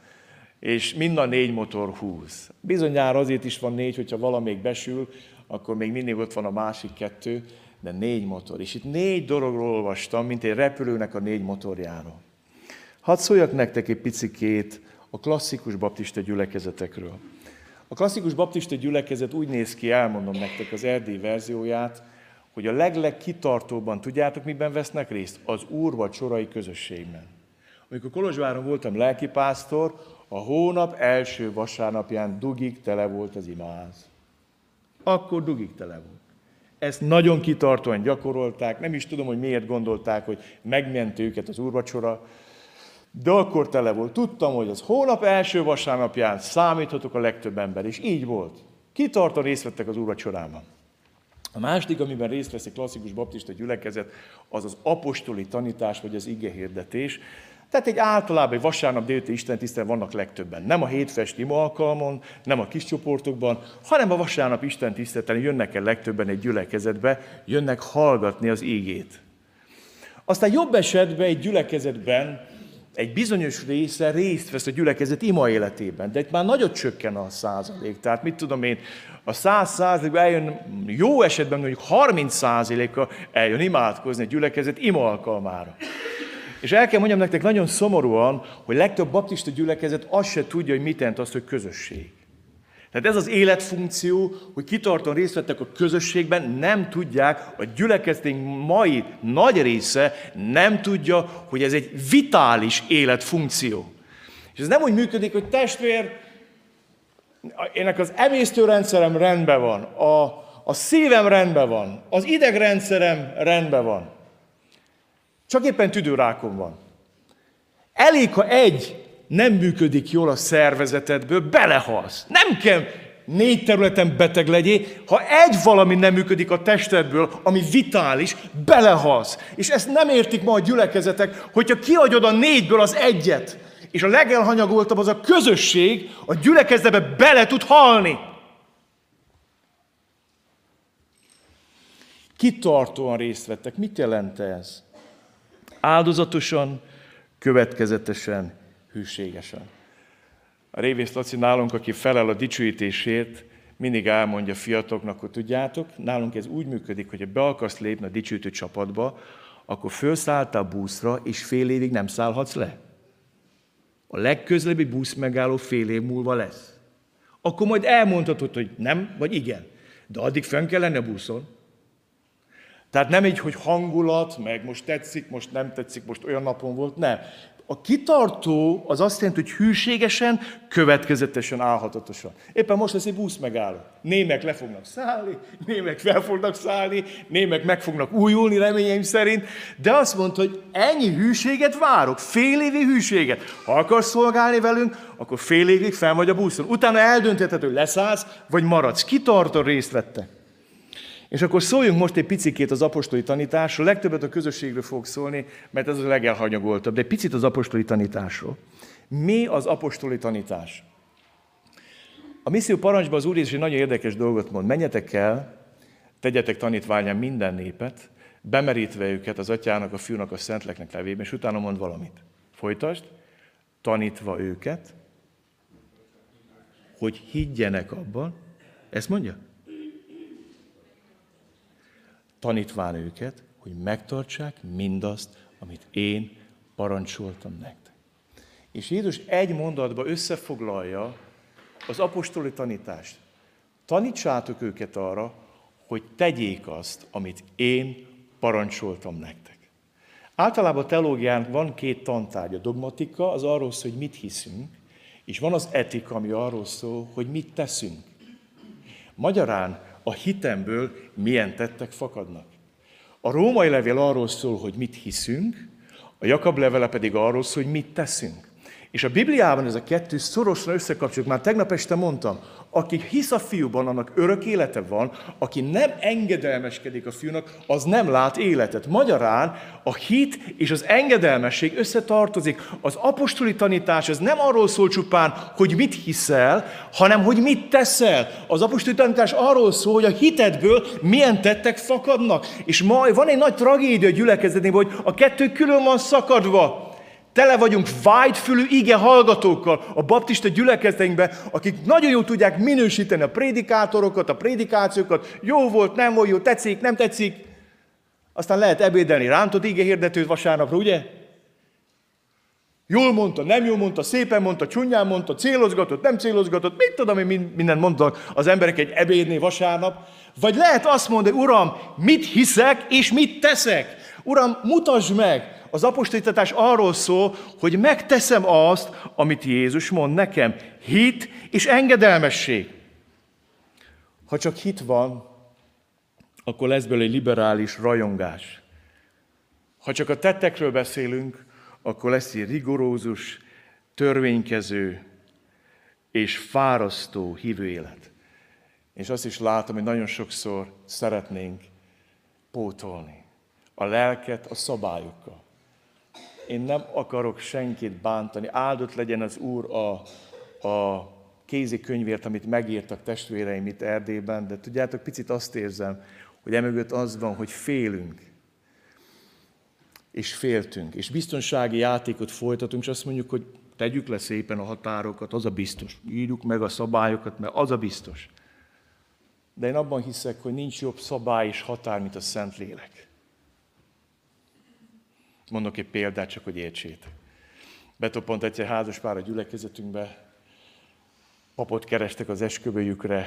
És mind a négy motor húz. Bizonyára azért is van négy, hogyha valamelyik besül, akkor még mindig ott van a másik kettő, de négy motor. És itt négy dologról olvastam, mint egy repülőnek a négy motorjáról. Hadd szóljak nektek egy picikét a klasszikus baptista gyülekezetekről. A klasszikus baptista gyülekezet úgy néz ki, elmondom nektek az erdély verzióját, hogy a legleg kitartóban, tudjátok, miben vesznek részt? Az úrvacsorai közösségben. Amikor Kolozsváron voltam lelkipásztor, a hónap első vasárnapján dugig tele volt az imáz. Akkor dugig tele volt. Ezt nagyon kitartóan gyakorolták, nem is tudom, hogy miért gondolták, hogy megment őket az úrvacsora, de akkor tele volt. Tudtam, hogy az hónap első vasárnapján számíthatok a legtöbb ember, és így volt. Kitartóan részt vettek az úrvacsorában. A második, amiben részt vesz egy klasszikus baptista gyülekezet, az az apostoli tanítás, vagy az igehirdetés. Tehát egy általában egy vasárnap délután Isten tisztelen vannak legtöbben. Nem a hétfest ima alkalmon, nem a kis csoportokban, hanem a vasárnap Isten tiszteleten jönnek el legtöbben egy gyülekezetbe, jönnek hallgatni az ígét. Aztán jobb esetben egy gyülekezetben egy bizonyos része részt vesz a gyülekezet ima életében, de itt már nagyot csökken a százalék. Tehát mit tudom én, a száz százalékban eljön, jó esetben mondjuk 30 százaléka eljön imádkozni a gyülekezet ima alkalmára. És el kell mondjam nektek nagyon szomorúan, hogy legtöbb baptista gyülekezet azt se tudja, hogy mit jelent az, hogy közösség. Tehát ez az életfunkció, hogy kitartóan részt vettek a közösségben, nem tudják, a gyülekezetünk mai nagy része nem tudja, hogy ez egy vitális életfunkció. És ez nem úgy működik, hogy testvér, ének az emésztőrendszerem rendben van, a, a szívem rendben van, az idegrendszerem rendben van. Csak éppen tüdőrákom van. Elég, ha egy nem működik jól a szervezetedből, belehalsz. Nem kell négy területen beteg legyél, ha egy valami nem működik a testedből, ami vitális, belehalsz. És ezt nem értik ma a gyülekezetek, hogyha kiadod a négyből az egyet, és a legelhanyagoltabb az a közösség, a gyülekezetbe bele tud halni. Kitartóan részt vettek. Mit jelent ez? Áldozatosan, következetesen, hűségesen. A Révész Laci nálunk, aki felel a dicsőítésért, mindig elmondja fiataloknak, hogy tudjátok, nálunk ez úgy működik, hogy ha be akarsz lépni a dicsőítő csapatba, akkor felszálltál buszra, és fél évig nem szállhatsz le. A legközelebbi busz megálló fél év múlva lesz. Akkor majd elmondhatod, hogy nem, vagy igen. De addig fönn kell lenni a buszon. Tehát nem így, hogy hangulat, meg most tetszik, most nem tetszik, most olyan napon volt, nem. A kitartó az azt jelenti, hogy hűségesen, következetesen, állhatatosan. Éppen most lesz egy busz megálló. Némek le fognak szállni, némek fel fognak szállni, némek meg fognak újulni reményeim szerint, de azt mondta, hogy ennyi hűséget várok, fél évi hűséget. Ha akarsz szolgálni velünk, akkor fél évig fel vagy a buszon. Utána eldöntheted, hogy leszállsz, vagy maradsz. Kitartó részt vette. És akkor szóljunk most egy picikét az apostoli tanításról. Legtöbbet a közösségről fog szólni, mert ez a legelhanyagoltabb, de picit az apostoli tanításról. Mi az apostoli tanítás? A misszió parancsban az Úr is egy nagyon érdekes dolgot mond. Menjetek el, tegyetek tanítványán minden népet, bemerítve őket az atyának, a fiúnak, a szentleknek levében, és utána mond valamit. Folytasd, tanítva őket, hogy higgyenek abban. Ezt mondja? Tanítván őket, hogy megtartsák mindazt, amit én parancsoltam nektek. És Jézus egy mondatba összefoglalja az apostoli tanítást. Tanítsátok őket arra, hogy tegyék azt, amit én parancsoltam nektek. Általában a teológián van két tantárgy. A dogmatika az arról szól, hogy mit hiszünk, és van az etika, ami arról szól, hogy mit teszünk. Magyarán a hitemből milyen tettek fakadnak. A római levél arról szól, hogy mit hiszünk, a Jakab levele pedig arról szól, hogy mit teszünk. És a Bibliában ez a kettő szorosan összekapcsolódik. Már tegnap este mondtam, aki hisz a fiúban, annak örök élete van, aki nem engedelmeskedik a fiúnak, az nem lát életet. Magyarán a hit és az engedelmesség összetartozik. Az apostoli tanítás az nem arról szól csupán, hogy mit hiszel, hanem hogy mit teszel. Az apostoli tanítás arról szól, hogy a hitedből milyen tettek fakadnak. És ma van egy nagy tragédia gyülekezetében, hogy a kettő külön van szakadva. Tele vagyunk vágyfülű ige hallgatókkal a baptista gyülekezeteinkben, akik nagyon jól tudják minősíteni a prédikátorokat, a prédikációkat, jó volt, nem volt jó, tetszik, nem tetszik. Aztán lehet ebédelni rántott ige hirdetőt vasárnapra, ugye? Jól mondta, nem jól mondta, szépen mondta, csúnyán mondta, célozgatott, nem célozgatott, mit tudom én, mindent mondtak az emberek egy ebédnél vasárnap. Vagy lehet azt mondani, Uram, mit hiszek és mit teszek? Uram, mutasd meg, az apostolítatás arról szól, hogy megteszem azt, amit Jézus mond nekem. Hit és engedelmesség. Ha csak hit van, akkor lesz belőle egy liberális rajongás. Ha csak a tettekről beszélünk, akkor lesz egy rigorózus, törvénykező és fárasztó hívő élet. És azt is látom, hogy nagyon sokszor szeretnénk pótolni a lelket a szabályokkal. Én nem akarok senkit bántani. Áldott legyen az Úr a, a kézikönyvért, amit megírtak testvéreim itt Erdélyben, de tudjátok, picit azt érzem, hogy emögött az van, hogy félünk. És féltünk. És biztonsági játékot folytatunk, és azt mondjuk, hogy tegyük le szépen a határokat, az a biztos. Írjuk meg a szabályokat, mert az a biztos. De én abban hiszek, hogy nincs jobb szabály és határ, mint a Szentlélek. Mondok egy példát, csak hogy értsétek. Betopont egyszer házas pár a gyülekezetünkbe, papot kerestek az esküvőjükre,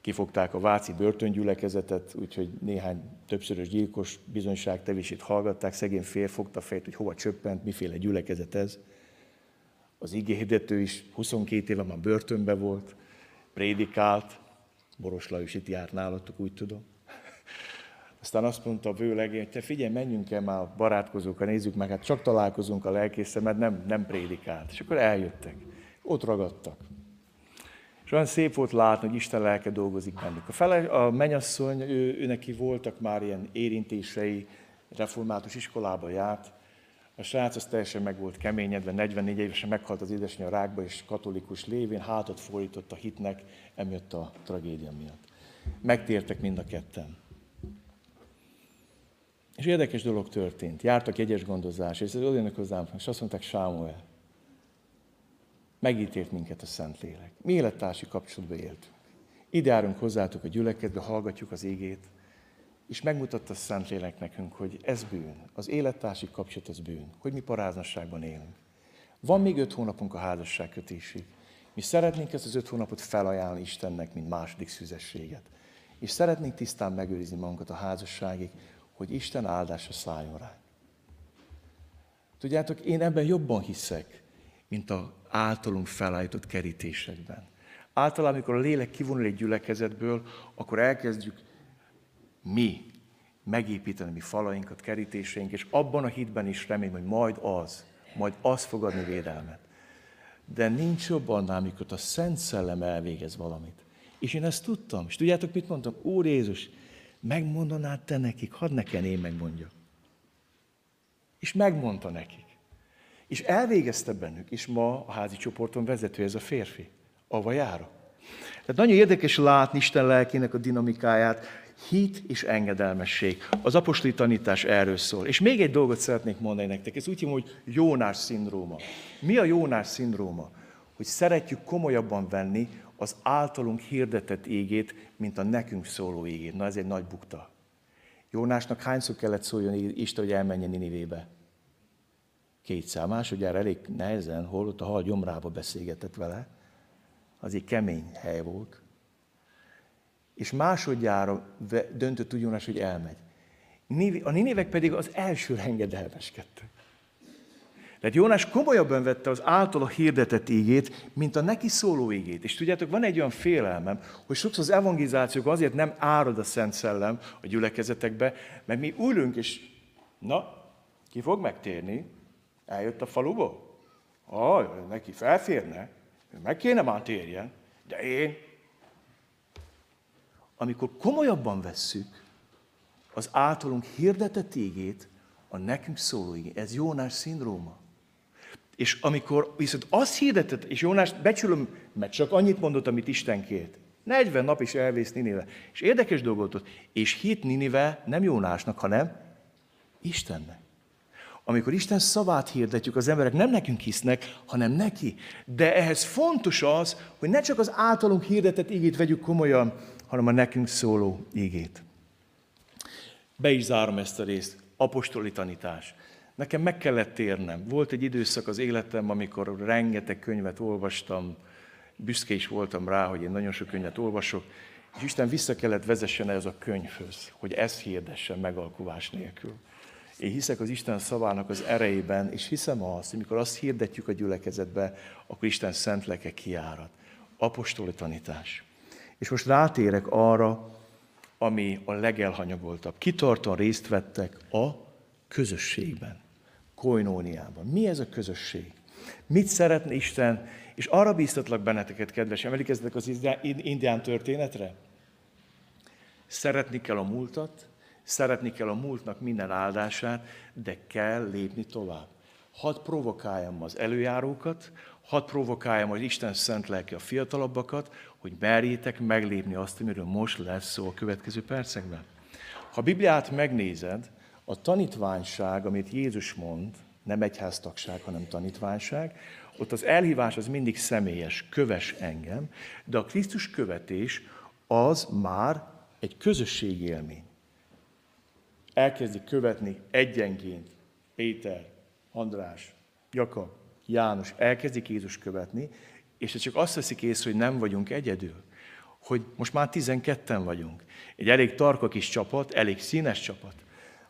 kifogták a Váci börtöngyülekezetet, úgyhogy néhány többszörös gyilkos bizonyságtevését hallgatták, szegény fél fogta fejt, hogy hova csöppent, miféle gyülekezet ez. Az igéhirdető is 22 éve már börtönbe volt, prédikált, Boros Lajos itt járt nálatok, úgy tudom. Aztán azt mondta a vőlegény, hogy te figyelj, menjünk el már barátkozók, nézzük meg, hát csak találkozunk a lelkészre, mert nem, nem prédikált. És akkor eljöttek. Ott ragadtak. És olyan szép volt látni, hogy Isten lelke dolgozik bennük. A, fele, a menyasszony, ő, ő neki voltak már ilyen érintései, református iskolába járt. A srác az teljesen meg volt keményedve, 44 évesen meghalt az édesanyja rákba, és katolikus lévén hátat fordított a hitnek, emiatt a tragédia miatt. Megtértek mind a ketten. És érdekes dolog történt. Jártak egyes gondozás, és oda jönnek hozzám, és azt mondták, Sámuel, megítélt minket a Szentlélek. Mi élettársi kapcsolatban éltünk. Ide járunk hozzátok a gyülekedbe, hallgatjuk az égét, és megmutatta a Szentlélek nekünk, hogy ez bűn. Az élettársi kapcsolat az bűn. Hogy mi paráznasságban élünk. Van még öt hónapunk a házasságkötésig. Mi szeretnénk ezt az öt hónapot felajánlani Istennek, mint második szüzességet. És szeretnénk tisztán megőrizni magunkat a házasságig, hogy Isten áldása szálljon rá. Tudjátok, én ebben jobban hiszek, mint a általunk felállított kerítésekben. Általában, amikor a lélek kivonul egy gyülekezetből, akkor elkezdjük mi megépíteni mi falainkat, kerítéseink, és abban a hitben is remélem, hogy majd az, majd az fog adni védelmet. De nincs jobb annál, amikor a Szent Szellem elvégez valamit. És én ezt tudtam. És tudjátok, mit mondtam? Úr Jézus, megmondanád te nekik, hadd nekem én megmondjak. És megmondta nekik. És elvégezte bennük, és ma a házi csoporton vezető ez a férfi, ava jára. Tehát nagyon érdekes látni Isten lelkének a dinamikáját, hit és engedelmesség. Az apostoli tanítás erről szól. És még egy dolgot szeretnék mondani nektek, ez úgy hívom, hogy Jónás szindróma. Mi a Jónás szindróma? Hogy szeretjük komolyabban venni az általunk hirdetett égét, mint a nekünk szóló égét. Na ez egy nagy bukta. Jónásnak hányszor kellett szóljon Isten, hogy elmenjen Ninivébe? Kétszer. Másodjára elég nehezen, hol ott a hal gyomrába beszélgetett vele. Az egy kemény hely volt. És másodjára döntött úgy Jónás, hogy elmegy. A ninévek pedig az első engedelmeskedtek. Tehát Jónás komolyabban vette az általa hirdetett ígét, mint a neki szóló ígét. És tudjátok, van egy olyan félelmem, hogy sokszor az evangelizációk azért nem árad a Szent Szellem a gyülekezetekbe, mert mi ülünk, és na, ki fog megtérni? Eljött a faluból? Ah, neki felférne, meg kéne már térjen, de én. Amikor komolyabban vesszük az általunk hirdetett ígét, a nekünk szóló ígét, ez Jónás szindróma. És amikor viszont azt hirdetett, és Jónás becsülöm, mert csak annyit mondott, amit Isten kért. 40 nap is elvész Ninive. És érdekes dolgot ott, és hit Ninive nem Jónásnak, hanem Istennek. Amikor Isten szavát hirdetjük, az emberek nem nekünk hisznek, hanem neki. De ehhez fontos az, hogy ne csak az általunk hirdetett ígét vegyük komolyan, hanem a nekünk szóló ígét. Be is zárom ezt a részt. Apostoli tanítás. Nekem meg kellett térnem. Volt egy időszak az életem, amikor rengeteg könyvet olvastam, büszke is voltam rá, hogy én nagyon sok könyvet olvasok, és Isten vissza kellett vezessen ez a könyvhöz, hogy ezt hirdessen megalkuvás nélkül. Én hiszek az Isten szavának az erejében, és hiszem azt, hogy mikor azt hirdetjük a gyülekezetbe, akkor Isten szent leke kiárat. Apostoli tanítás. És most rátérek arra, ami a legelhanyagoltabb. Kitartóan részt vettek a közösségben koinóniában. Mi ez a közösség? Mit szeretne Isten? És arra bíztatlak benneteket, kedves, emlékezzetek az indián történetre? Szeretni kell a múltat, szeretni kell a múltnak minden áldását, de kell lépni tovább. Hadd provokáljam az előjárókat, hadd provokáljam az Isten szent lelke a fiatalabbakat, hogy merjétek meglépni azt, amiről most lesz szó a következő percekben. Ha a Bibliát megnézed, a tanítványság, amit Jézus mond, nem egyháztagság, hanem tanítványság, ott az elhívás az mindig személyes, köves engem, de a Krisztus követés az már egy közösségi élmény. Elkezdik követni egyenként Péter, András, Jakab, János, elkezdik Jézus követni, és csak azt veszik észre, hogy nem vagyunk egyedül. Hogy most már 12-en vagyunk. Egy elég tarka kis csapat, elég színes csapat.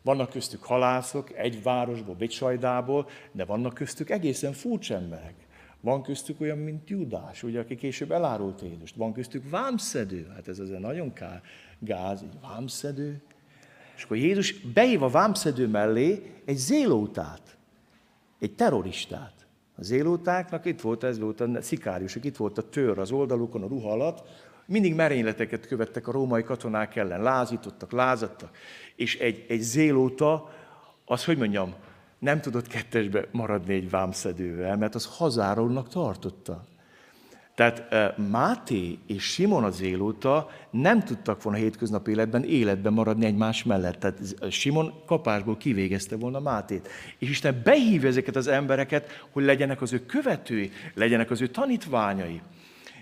Vannak köztük halászok, egy városból, Becsajdából, de vannak köztük egészen furcsa emberek. Van köztük olyan, mint Judás, ugye, aki később elárult Jézust. Van köztük vámszedő, hát ez azért nagyon kár, gáz, egy vámszedő. És akkor Jézus beív a vámszedő mellé egy zélótát, egy terroristát. A zélótáknak itt volt, ez volt a szikáriusok, itt volt a tör az oldalukon, a ruha alatt, mindig merényleteket követtek a római katonák ellen, lázítottak, lázadtak, és egy, egy zélóta, az, hogy mondjam, nem tudott kettesbe maradni egy vámszedővel, mert az hazáronnak tartotta. Tehát Máté és Simon az zélóta nem tudtak volna hétköznapi életben életben maradni egymás mellett. Tehát Simon kapásból kivégezte volna Mátét. És Isten behívja ezeket az embereket, hogy legyenek az ő követői, legyenek az ő tanítványai.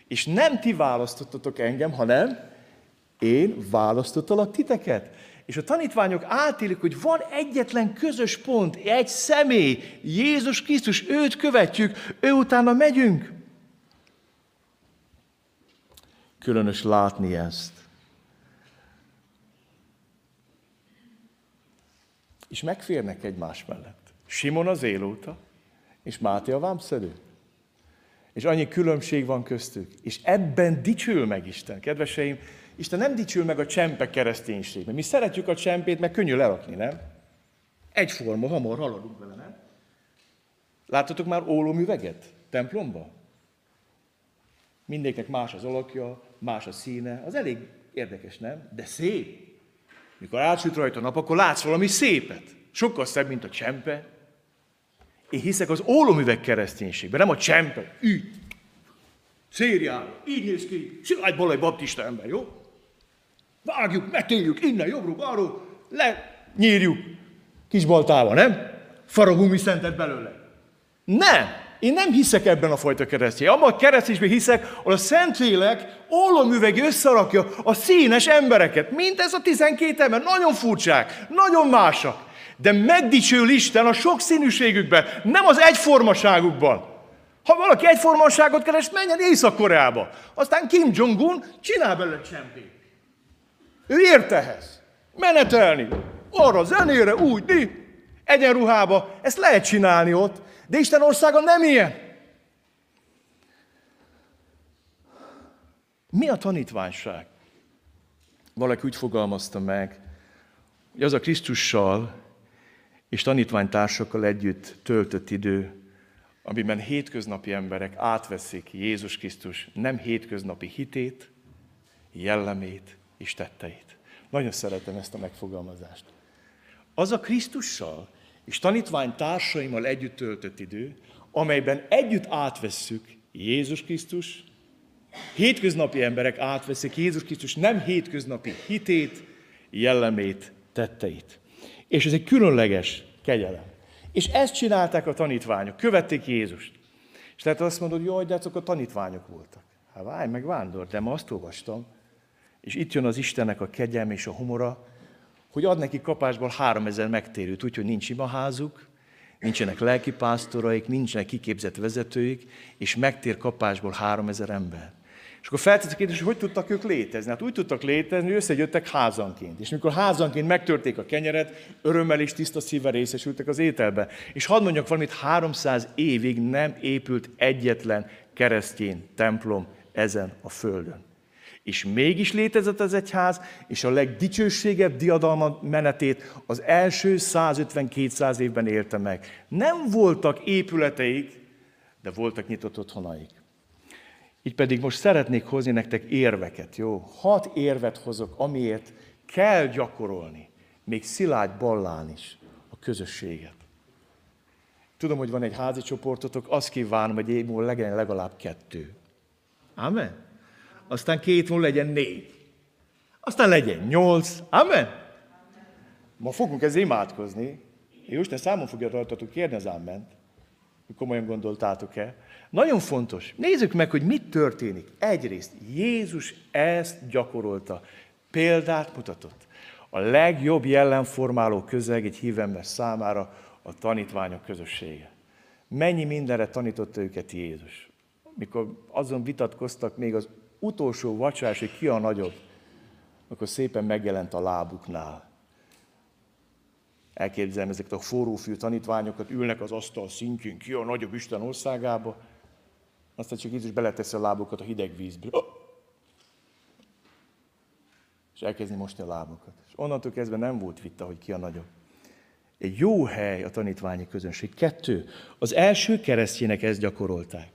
És nem ti választottatok engem, hanem én választottalak titeket. És a tanítványok átélik, hogy van egyetlen közös pont, egy személy, Jézus Krisztus, őt követjük, ő utána megyünk. Különös látni ezt. És megférnek egymás mellett. Simon az élóta, és Máté a vámszedő. És annyi különbség van köztük. És ebben dicsül meg Isten. Kedveseim, Isten nem dicsül meg a csempe kereszténység. Mert mi szeretjük a csempét, mert könnyű lerakni, nem? Egyforma, hamar haladunk vele, nem? Láttatok már ólomüveget templomba? Mindenkinek más az alakja, más a színe. Az elég érdekes, nem? De szép. Mikor átsüt rajta a nap, akkor látsz valami szépet. Sokkal szebb, mint a csempe. Én hiszek az ólomüveg kereszténységben, nem a csempe. Így. Szériál. Így néz ki. Szilágy Balaj baptista ember, jó? Vágjuk, metéljük innen, jobbról, balról, le, nyírjuk. Kis baltával, nem? Faragunk mi szentet belőle. Nem! Én nem hiszek ebben a fajta keresztény. Abban a keresztésben hiszek, ahol a Szentlélek ólomüvegi összerakja a színes embereket. Mint ez a 12 ember. Nagyon furcsák, nagyon másak. De megdicsül Isten a sok színűségükben, nem az egyformaságukban. Ha valaki egyformaságot keres, menjen Észak-Koreába. Aztán Kim Jong-un csinál belőle csempét. Ő ért ehhez. Menetelni. arra zenére, úgy, di, egyenruhába, ezt lehet csinálni ott, de Isten országa nem ilyen. Mi a tanítványság? Valaki úgy fogalmazta meg, hogy az a Krisztussal és tanítványtársakkal együtt töltött idő, amiben hétköznapi emberek átveszik Jézus Krisztus nem hétköznapi hitét, jellemét és tetteit. Nagyon szeretem ezt a megfogalmazást. Az a Krisztussal és tanítvány társaimmal együtt töltött idő, amelyben együtt átvesszük Jézus Krisztus, hétköznapi emberek átveszik Jézus Krisztus nem hétköznapi hitét, jellemét, tetteit. És ez egy különleges kegyelem. És ezt csinálták a tanítványok, követték Jézust. És lehet azt mondod, hogy de azok a tanítványok voltak. Hát várj meg vándor, de ma azt olvastam, és itt jön az Istennek a kegyelm és a humora, hogy ad neki kapásból három ezer megtérőt, úgyhogy nincs imaházuk, nincsenek lelkipásztoraik, nincsenek kiképzett vezetőik, és megtér kapásból három ezer ember. És akkor feltettek kérdés, hogy hogy tudtak ők létezni? Hát úgy tudtak létezni, hogy összegyöttek házanként. És mikor házanként megtörték a kenyeret, örömmel és tiszta szívvel részesültek az ételbe. És hadd mondjak valamit, 300 évig nem épült egyetlen keresztény templom ezen a földön. És mégis létezett az egyház, és a legdicsőségebb diadalma menetét az első 150-200 évben élte meg. Nem voltak épületeik, de voltak nyitott otthonaik. Így pedig most szeretnék hozni nektek érveket, jó? Hat érvet hozok, amiért kell gyakorolni, még Szilágy Ballán is, a közösséget. Tudom, hogy van egy házi csoportotok, azt kívánom, hogy év múlva legyen legalább kettő. Amen? Aztán két múlva legyen négy. Aztán legyen nyolc. Amen? Ma fogunk ezzel imádkozni. Én Isten számon fogja rajtatok kérni az áment. Komolyan gondoltátok-e? Nagyon fontos. Nézzük meg, hogy mit történik. Egyrészt Jézus ezt gyakorolta. Példát mutatott. A legjobb jellemformáló közeg egy hívember számára a tanítványok közössége. Mennyi mindenre tanította őket Jézus. Mikor azon vitatkoztak még az utolsó vacsorás, hogy ki a nagyobb, akkor szépen megjelent a lábuknál. Elképzelem ezeket a forrófű tanítványokat, ülnek az asztal szintjén, ki a nagyobb Isten országába, aztán csak Jézus beleteszi a lábukat a hideg vízbe. És elkezdi mosni a lábukat. És onnantól kezdve nem volt vita, hogy ki a nagyobb. Egy jó hely a tanítványi közönség. Kettő. Az első keresztjének ezt gyakorolták.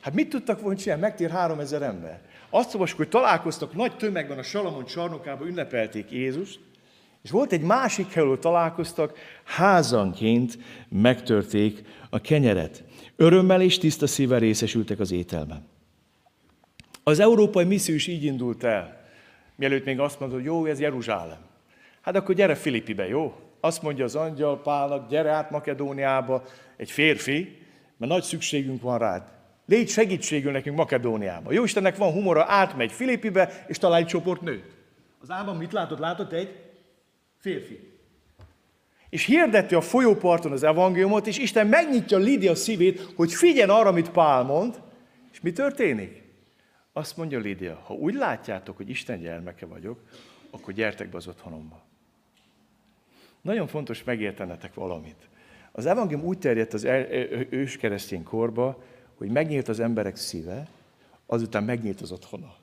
Hát mit tudtak volna csinálni? Megtér három ezer ember. Azt olvasjuk, hogy találkoztak nagy tömegben a Salamon csarnokába, ünnepelték Jézust, és volt egy másik hely, ahol találkoztak, házanként megtörték a kenyeret. Örömmel és tiszta szívvel részesültek az ételben. Az európai misszió is így indult el. Mielőtt még azt mondod, hogy jó, ez Jeruzsálem. Hát akkor gyere Filippibe, jó? Azt mondja az angyal Pálnak, gyere át Makedóniába, egy férfi, mert nagy szükségünk van rád. Légy segítségül nekünk Makedóniába. Jó Istennek van humora, átmegy Filippibe, és talál egy csoport nőt. Az álban mit látott? Látott egy férfi és hirdeti a folyóparton az evangéliumot, és Isten megnyitja Lídia szívét, hogy figyeljen arra, amit Pál mond, és mi történik? Azt mondja Lídia, ha úgy látjátok, hogy Isten gyermeke vagyok, akkor gyertek be az otthonomba. Nagyon fontos megértenetek valamit. Az evangélium úgy terjedt az ős keresztény korba, hogy megnyílt az emberek szíve, azután megnyílt az otthona.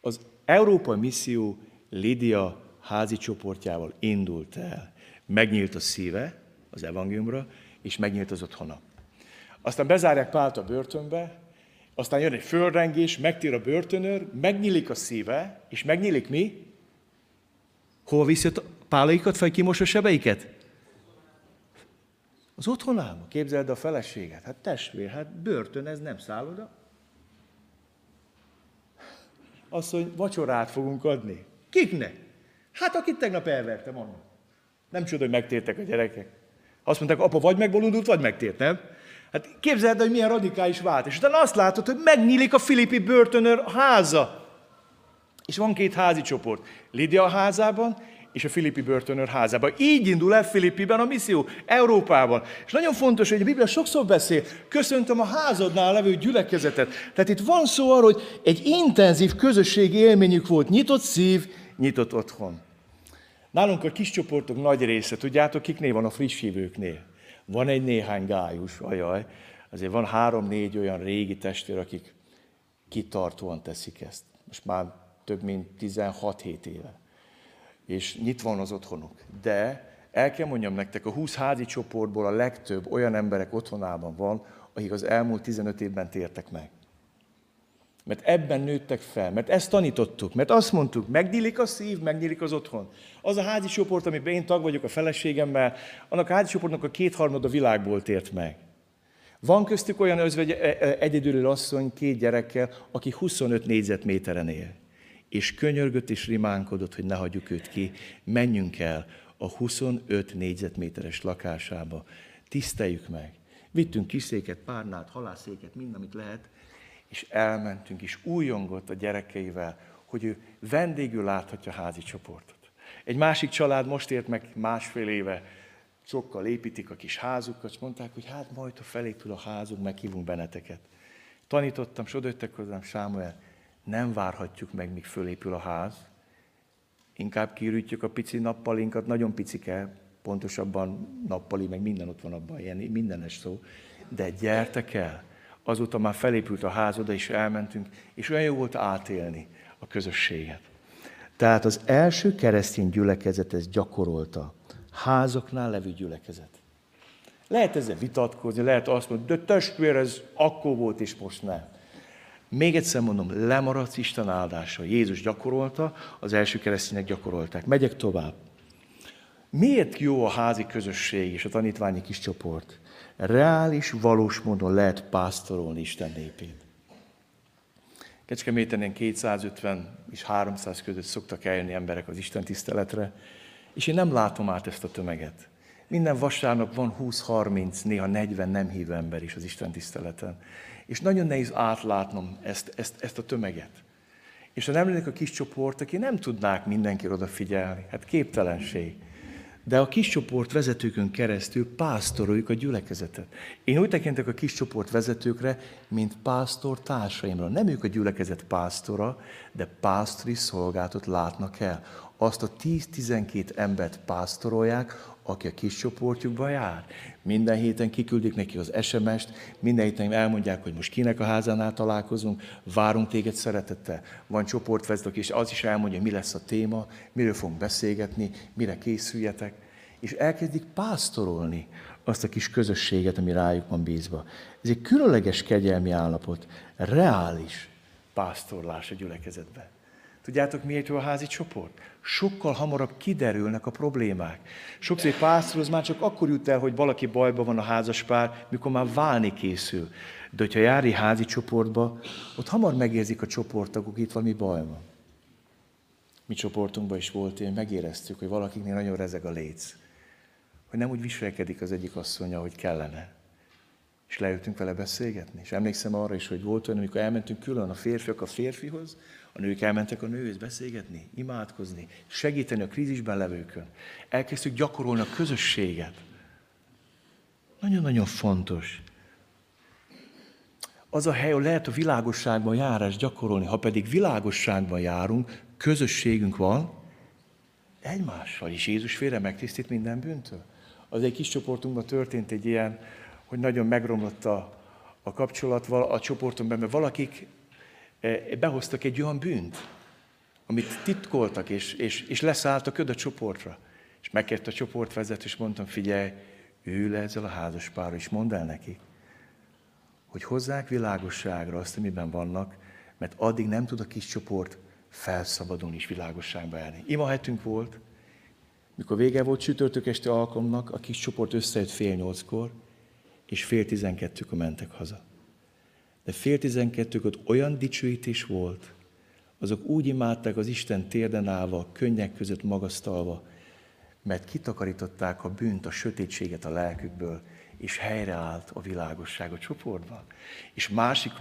Az Európai Misszió Lídia házi csoportjával indult el. Megnyílt a szíve az evangéliumra, és megnyílt az otthona. Aztán bezárják Pált a börtönbe, aztán jön egy földrengés, megtér a börtönőr, megnyílik a szíve, és megnyílik mi? Hol viszi a pálaikat, fel kimos a sebeiket? Az otthonába. Képzeld a feleséget. Hát testvér, hát börtön, ez nem szálloda. Azt mondja, vacsorát fogunk adni. Kiknek? Hát, akit tegnap elvertem annak. Nem csoda, hogy megtértek a gyerekek. Azt mondták, apa, vagy megbolondult, vagy megtért, nem? Hát képzeld, hogy milyen radikális vált. És utána azt látod, hogy megnyílik a Filippi börtönör háza. És van két házi csoport. Lidia házában, és a Filippi börtönör házában. Így indul el Filippiben a misszió, Európában. És nagyon fontos, hogy a Biblia sokszor beszél, köszöntöm a házadnál levő gyülekezetet. Tehát itt van szó arról, hogy egy intenzív közösségi élményük volt, nyitott szív, nyitott otthon. Nálunk a kis csoportok nagy része, tudjátok, kiknél van a friss hívőknél? Van egy néhány gájus, ajaj, azért van három-négy olyan régi testvér, akik kitartóan teszik ezt. Most már több mint 16-7 éve. És nyitva van az otthonuk. De el kell mondjam nektek, a 20 házi csoportból a legtöbb olyan emberek otthonában van, akik az elmúlt 15 évben tértek meg. Mert ebben nőttek fel, mert ezt tanítottuk, mert azt mondtuk, megnyílik a szív, megnyílik az otthon. Az a házi csoport, amiben én tag vagyok a feleségemmel, annak a házi csoportnak a kétharmad a világból tért meg. Van köztük olyan özvegy, e, e, egyedülő asszony két gyerekkel, aki 25 négyzetméteren él. És könyörgött és rimánkodott, hogy ne hagyjuk őt ki, menjünk el a 25 négyzetméteres lakásába, tiszteljük meg. Vittünk kiszéket, párnát, halászéket, mind, amit lehet, és elmentünk, és újongott a gyerekeivel, hogy ő vendégül láthatja a házi csoportot. Egy másik család most ért meg másfél éve, sokkal építik a kis házukat, és mondták, hogy hát majd, ha felépül a házunk, meghívunk benneteket. Tanítottam, és odajöttek hozzám, Sámuel, nem várhatjuk meg, míg fölépül a ház, inkább kirűtjük a pici nappalinkat, nagyon picike, pontosabban nappali, meg minden ott van abban, ilyen mindenes szó, de gyertek el, azóta már felépült a ház, oda is elmentünk, és olyan jó volt átélni a közösséget. Tehát az első keresztény gyülekezet ezt gyakorolta. Házaknál levő gyülekezet. Lehet ezzel vitatkozni, lehet azt mondani, de testvér, ez akkor volt, és most nem. Még egyszer mondom, lemaradsz Isten áldása. Jézus gyakorolta, az első keresztények gyakorolták. Megyek tovább. Miért jó a házi közösség és a tanítványi kis csoport? Reális, valós módon lehet pásztorolni Isten népét. Kecskeméten 250 és 300 között szoktak eljönni emberek az Isten tiszteletre, és én nem látom át ezt a tömeget. Minden vasárnap van 20-30, néha 40 nem hívő ember is az Isten tiszteleten. És nagyon nehéz átlátnom ezt, ezt, ezt a tömeget. És ha nem lennék a kis csoport, aki nem tudnák mindenki odafigyelni, hát képtelenség de a kis csoport vezetőkön keresztül pásztoroljuk a gyülekezetet. Én úgy tekintek a kis csoport vezetőkre, mint pásztor társaimra. Nem ők a gyülekezet pásztora, de pásztori szolgálatot látnak el. Azt a 10-12 embert pásztorolják, aki a kis csoportjukban jár. Minden héten kiküldik neki az SMS-t, minden héten elmondják, hogy most kinek a házánál találkozunk, várunk téged szeretettel. Van csoportvezetők, és az is elmondja, mi lesz a téma, miről fogunk beszélgetni, mire készüljetek. És elkezdik pásztorolni azt a kis közösséget, ami rájuk van bízva. Ez egy különleges kegyelmi állapot, reális pásztorlás a gyülekezetben. Tudjátok, miért jó a házi csoport? Sokkal hamarabb kiderülnek a problémák. Sokszor egy pásztorhoz már csak akkor jut el, hogy valaki bajban van a házaspár, mikor már válni készül. De hogyha jári házi csoportba, ott hamar megérzik a csoporttagok, itt valami baj van. Mi csoportunkban is volt, én megéreztük, hogy valakiknél nagyon rezeg a léc. Hogy nem úgy viselkedik az egyik asszonya, hogy kellene. És leültünk vele beszélgetni. És emlékszem arra is, hogy volt olyan, amikor elmentünk külön a férfiak a férfihoz, a nők elmentek a nőhöz beszélgetni, imádkozni, segíteni a krízisben levőkön. Elkezdtük gyakorolni a közösséget. Nagyon-nagyon fontos. Az a hely, ahol lehet a világosságban járás gyakorolni, ha pedig világosságban járunk, közösségünk van, egymással is Jézus félre megtisztít minden bűntől. Az egy kis csoportunkban történt egy ilyen, hogy nagyon megromlott a, a kapcsolat a csoportunkban, mert valakik E, behoztak egy olyan bűnt, amit titkoltak, és, és, és leszállt a a csoportra. És megkért a csoportvezető, és mondtam, figyelj, ül le ezzel a házaspárral, és mondd el neki, hogy hozzák világosságra azt, amiben vannak, mert addig nem tud a kis csoport felszabadulni és világosságba elni. Ima hetünk volt, mikor vége volt csütörtök este alkalomnak, a kis csoport összejött fél nyolckor, és fél tizenkettőkor mentek haza de fél tizenkettőkor olyan dicsőítés volt, azok úgy imádták az Isten térden állva, könnyek között magasztalva, mert kitakarították a bűnt, a sötétséget a lelkükből, és helyreállt a világosság a csoportban. És másik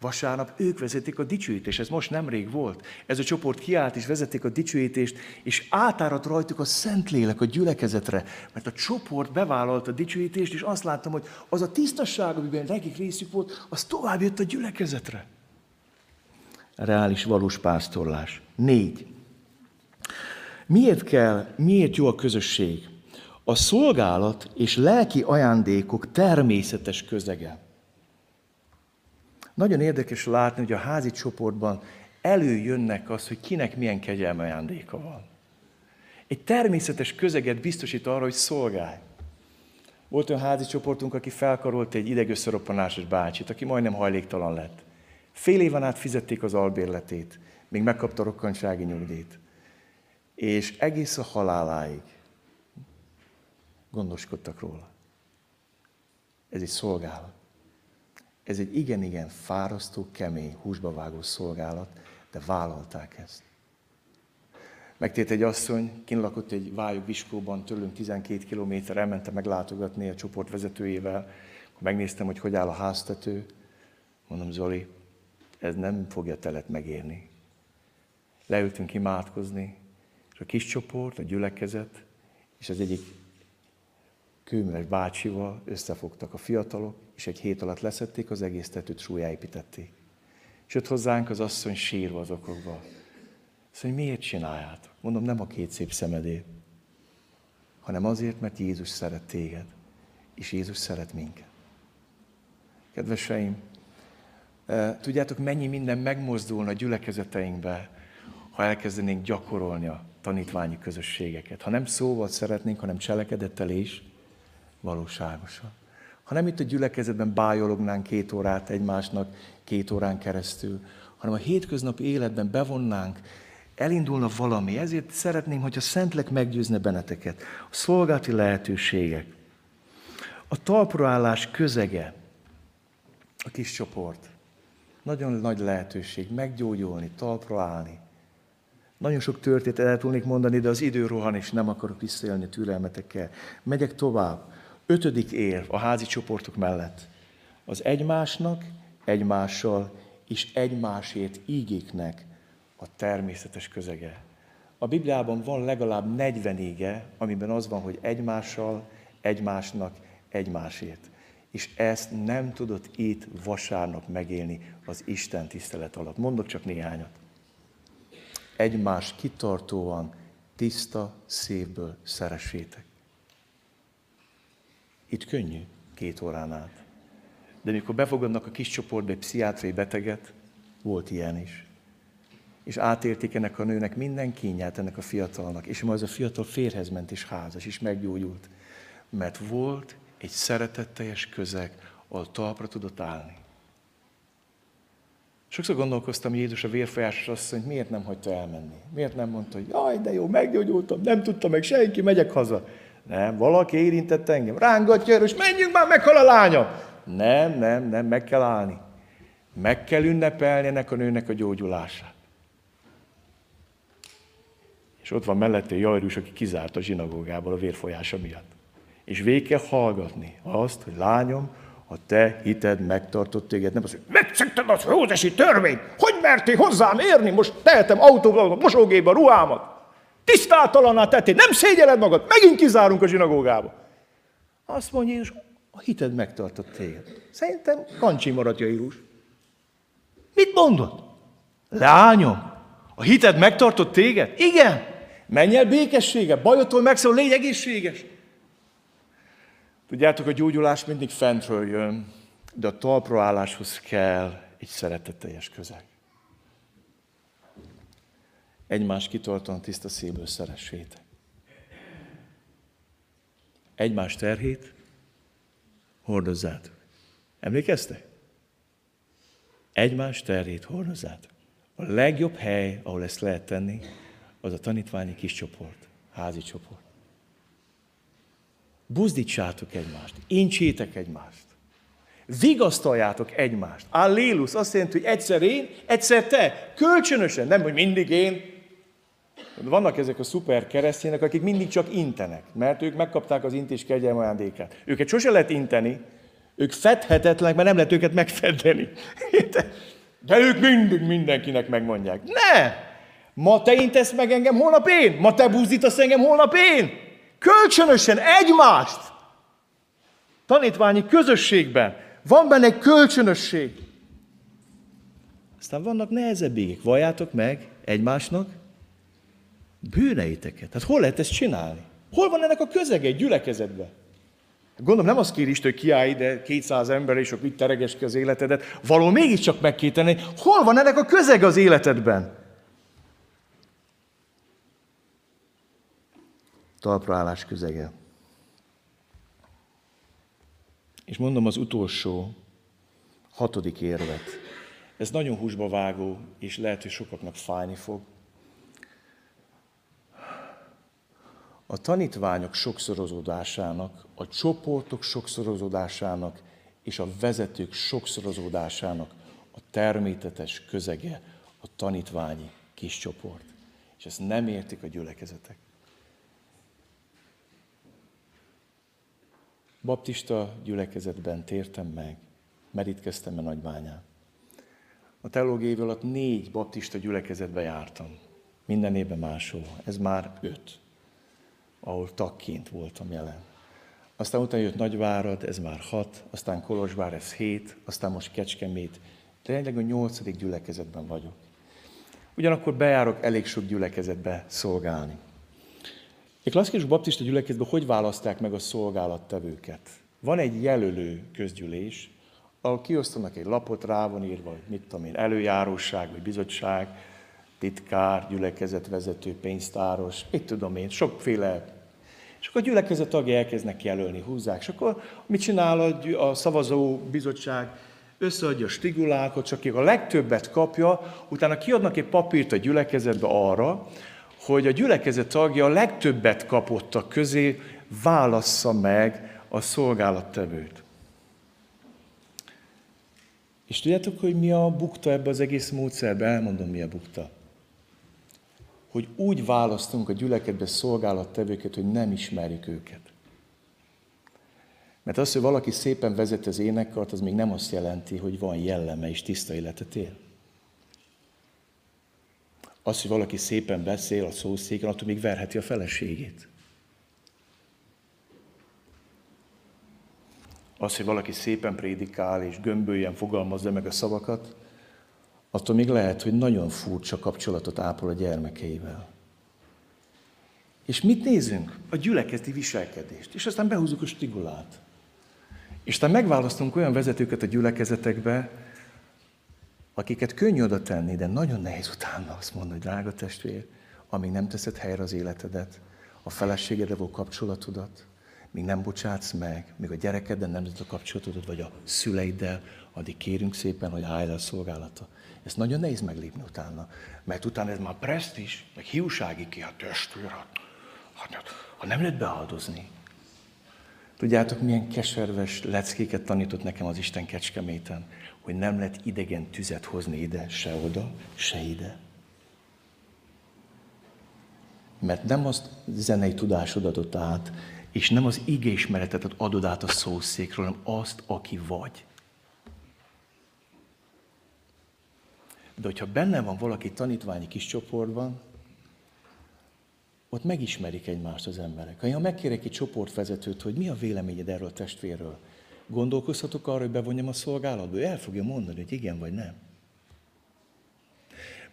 Vasárnap ők vezetik a dicsőítést, ez most nemrég volt. Ez a csoport kiállt és vezetik a dicsőítést, és átárat rajtuk a Szentlélek a gyülekezetre, mert a csoport bevállalta a dicsőítést, és azt láttam, hogy az a tisztasság, amiben nekik részük volt, az tovább jött a gyülekezetre. Reális, valós pásztorlás. Négy. Miért kell, miért jó a közösség? A szolgálat és lelki ajándékok természetes közege. Nagyon érdekes látni, hogy a házi csoportban előjönnek az, hogy kinek milyen kegyelme ajándéka van. Egy természetes közeget biztosít arra, hogy szolgálj. Volt olyan házi csoportunk, aki felkarolt egy idegösszeroppanásos bácsit, aki majdnem hajléktalan lett. Fél éven át fizették az albérletét, még megkapta rokkantsági nyugdíjt. És egész a haláláig gondoskodtak róla. Ez egy szolgálat. Ez egy igen-igen fárasztó, kemény, húsba vágó szolgálat, de vállalták ezt. Megtért egy asszony, kinlakott egy vályog viskóban, tőlünk 12 kilométer, elmentem meglátogatni a csoport vezetőjével, megnéztem, hogy hogy áll a háztető. Mondom, Zoli, ez nem fogja telet megérni. Leültünk imádkozni, és a kis csoport, a gyülekezet, és az egyik kőműves bácsival összefogtak a fiatalok, és egy hét alatt leszették az egész tetőt, súlyáépítették. És jött hozzánk az asszony sírva az okokba. Azt mondja, miért csináljátok? Mondom, nem a két szép szemedét, hanem azért, mert Jézus szeret téged, és Jézus szeret minket. Kedveseim, eh, tudjátok, mennyi minden megmozdulna a gyülekezeteinkbe, ha elkezdenénk gyakorolni a tanítványi közösségeket. Ha nem szóval szeretnénk, hanem cselekedettel is, valóságosan. Ha nem itt a gyülekezetben bájolognánk két órát egymásnak, két órán keresztül, hanem a hétköznapi életben bevonnánk, elindulna valami. Ezért szeretném, hogy a Szentlek meggyőzne benneteket. A szolgálati lehetőségek. A talproállás közege. A kis csoport. Nagyon nagy lehetőség meggyógyulni, talpra állni. Nagyon sok történetet el tudnék mondani, de az idő rohan, és nem akarok visszaélni türelmetekkel. Megyek tovább. Ötödik érv a házi csoportok mellett. Az egymásnak, egymással és egymásért ígéknek a természetes közege. A Bibliában van legalább 40 ége, amiben az van, hogy egymással, egymásnak, egymásért. És ezt nem tudott itt vasárnap megélni az Isten tisztelet alatt. Mondok csak néhányat. Egymás kitartóan, tiszta szívből szeressétek. Itt könnyű, két órán át. De mikor befogadnak a kis csoportba egy pszichiátriai beteget, volt ilyen is. És átérték ennek a nőnek minden kényát ennek a fiatalnak. És ma az a fiatal férhez ment és házas, és meggyógyult. Mert volt egy szeretetteljes közeg, ahol talpra tudott állni. Sokszor gondolkoztam, Jézus a vérfolyásos asszony, miért nem hagyta elmenni? Miért nem mondta, hogy jaj, de jó, meggyógyultam, nem tudta meg senki, megyek haza. Nem, valaki érintett engem. Rángatja és menjünk már, meghal a lányom. Nem, nem, nem, meg kell állni. Meg kell ünnepelni ennek a nőnek a gyógyulását. És ott van mellette Jairus, aki kizárt a zsinagógából a vérfolyása miatt. És végig kell hallgatni azt, hogy lányom, a te hited megtartott téged. Nem az, hogy megszegted az rózesi törvényt, hogy mertél hozzám érni, most tehetem autóval, mosógébe ruhámat. Tisztáltalaná tettél, nem szégyeled magad, megint kizárunk a zsinagógába. Azt mondja Jézus, a hited megtartott téged. Szerintem kancsi maradt Jairus. Mit mondod? Lányom, a hited megtartott téged? Igen. Menj el békessége, bajotól megszól, légy egészséges. Tudjátok, a gyógyulás mindig fentről jön, de a talpraálláshoz kell egy szeretetteljes közeg egymás kitartóan tiszta szívből szeressétek. Egymás terhét hordozzátok. Emlékeztek? Egymás terhét hordozzátok. A legjobb hely, ahol ezt lehet tenni, az a tanítványi kis csoport, házi csoport. Buzdítsátok egymást, incsétek egymást. Vigasztaljátok egymást. Allélus azt jelenti, hogy egyszer én, egyszer te. Kölcsönösen, nem, hogy mindig én, vannak ezek a szuper keresztények, akik mindig csak intenek, mert ők megkapták az intés kegyelm ajándékát. Őket sose lehet inteni, ők fedhetetlenek, mert nem lehet őket megfedeni. [LAUGHS] De ők mindig mindenkinek megmondják. Ne! Ma te intesz meg engem, holnap én. Ma te búzítasz engem, holnap én. Kölcsönösen, egymást. Tanítványi közösségben. Van benne kölcsönösség. Aztán vannak nehezebb égek. Valljátok meg egymásnak, bűneiteket. Hát hol lehet ezt csinálni? Hol van ennek a közege egy gyülekezetben? Gondolom nem azt kér Isten, hogy kiállj ide 200 ember, és akkor itt tereges ki az életedet. Való mégiscsak meg kell tenni. Hol van ennek a közeg az életedben? Talpraállás közege. És mondom az utolsó, hatodik érvet. Ez nagyon húsba vágó, és lehet, hogy sokaknak fájni fog. A tanítványok sokszorozódásának, a csoportok sokszorozódásának és a vezetők sokszorozódásának a természetes közege a tanítványi kis csoport. És ezt nem értik a gyülekezetek. Baptista gyülekezetben tértem meg, merítkeztem a nagybányán. A teológiai év alatt négy baptista gyülekezetbe jártam. Minden évben máshol. Ez már öt, ahol tagként voltam jelen. Aztán utána jött Nagyvárad, ez már hat, aztán Kolozsvár, ez hét, aztán most Kecskemét. Tényleg a nyolcadik gyülekezetben vagyok. Ugyanakkor bejárok elég sok gyülekezetbe szolgálni. Egy klasszikus baptista gyülekezetben hogy választák meg a szolgálattevőket? Van egy jelölő közgyűlés, ahol kiosztanak egy lapot, rá van írva, hogy mit tudom én, előjáróság, vagy bizottság, titkár, gyülekezetvezető, pénztáros, mit tudom én, sokféle. És akkor a gyülekezet tagja elkezdnek jelölni, húzzák. És akkor mit csinál a, a szavazó bizottság? Összeadja a stigulákat, csak aki a legtöbbet kapja, utána kiadnak egy papírt a gyülekezetbe arra, hogy a gyülekezet tagja a legtöbbet kapottak közé válassza meg a szolgálattevőt. És tudjátok, hogy mi a bukta ebbe az egész módszerbe? Elmondom, mi a bukta. Hogy úgy választunk a gyülekedbe szolgálattevőket, hogy nem ismerjük őket. Mert az, hogy valaki szépen vezet az énekkart, az még nem azt jelenti, hogy van jelleme és tiszta életet él. Az, hogy valaki szépen beszél a szószéken, attól még verheti a feleségét. Az, hogy valaki szépen prédikál és gömböljen fogalmazza meg a szavakat, attól még lehet, hogy nagyon furcsa kapcsolatot ápol a gyermekeivel. És mit nézünk? A gyülekezeti viselkedést. És aztán behúzzuk a stigulát. És aztán megválasztunk olyan vezetőket a gyülekezetekbe, akiket könnyű oda tenni, de nagyon nehéz utána azt mondani, hogy drága testvér, amíg nem teszed helyre az életedet, a feleségedre való kapcsolatodat, míg nem bocsátsz meg, míg a gyerekeddel nem a kapcsolatodat, vagy a szüleiddel, addig kérünk szépen, hogy állj le a szolgálata. Ez nagyon nehéz meglépni utána, mert utána ez már presztis, meg hiúsági ki, hát testvér, hát, hát, hát, ha nem lehet beáldozni. Tudjátok, milyen keserves leckéket tanított nekem az Isten kecskeméten, hogy nem lehet idegen tüzet hozni ide, se oda, se ide. Mert nem azt zenei tudásod adott át, és nem az igéismeretet adod át a szószékről, hanem azt, aki vagy. De hogyha benne van valaki tanítványi kis csoportban, ott megismerik egymást az emberek. Ha megkérek egy csoportvezetőt, hogy mi a véleményed erről a testvérről, gondolkozhatok arra, hogy bevonjam a szolgálatba? Ő el fogja mondani, hogy igen vagy nem.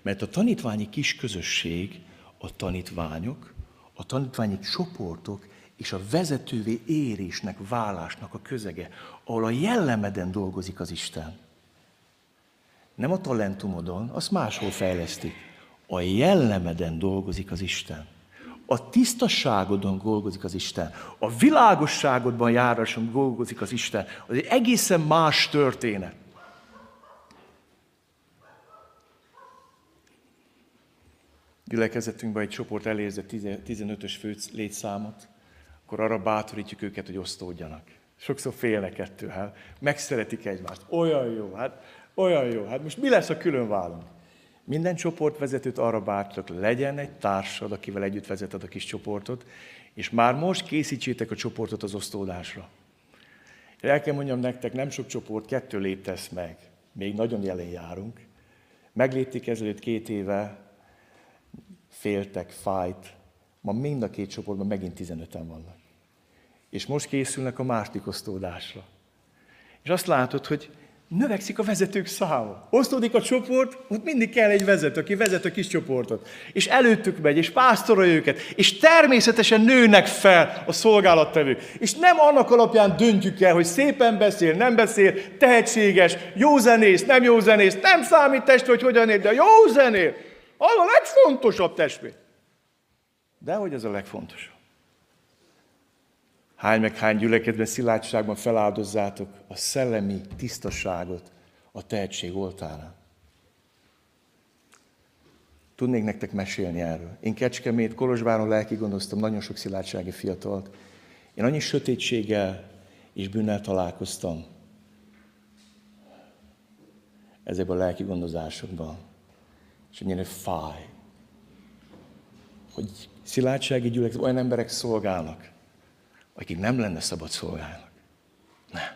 Mert a tanítványi kis közösség, a tanítványok, a tanítványi csoportok és a vezetővé érésnek, válásnak a közege, ahol a jellemeden dolgozik az Isten. Nem a talentumodon, azt máshol fejlesztik. A jellemeden dolgozik az Isten. A tisztasságodon dolgozik az Isten. A világosságodban járáson dolgozik az Isten. Az egy egészen más történet. Gyülekezetünkben egy csoport elérze 15-ös fő létszámot, akkor arra bátorítjuk őket, hogy osztódjanak. Sokszor félnek ettől, hát megszeretik egymást. Olyan jó, hát olyan jó. Hát most mi lesz, ha külön válunk? Minden csoportvezetőt arra bátorítok, legyen egy társad, akivel együtt vezeted a kis csoportot, és már most készítsétek a csoportot az osztódásra. El kell mondjam nektek, nem sok csoport, kettő léptesz meg. Még nagyon jelen járunk. Meglépték ezelőtt két éve, féltek, fájt, Ma mind a két csoportban megint 15-en vannak. És most készülnek a második osztódásra. És azt látod, hogy növekszik a vezetők száma. Osztódik a csoport, ott mindig kell egy vezető, aki vezet a kis csoportot. És előttük megy, és pásztorolja őket, és természetesen nőnek fel a szolgálattevők. És nem annak alapján döntjük el, hogy szépen beszél, nem beszél, tehetséges, jó zenész, nem jó zenész, nem számít testvér, hogy hogyan ér, de jó zenél. Az a legfontosabb testvér. De hogy ez a legfontosabb? Hány meg hány gyülekedben, szilárdságban feláldozzátok a szellemi tisztaságot a tehetség oltárán. Tudnék nektek mesélni erről. Én Kecskemét, Kolozsváron lelki gondoztam nagyon sok szilárdsági fiatalt. Én annyi sötétséggel és bűnnel találkoztam ezekben a lelki gondozásokban. És ennyire fáj, hogy szilárdsági gyülekezet, olyan emberek szolgálnak, akik nem lenne szabad szolgálnak. Nem.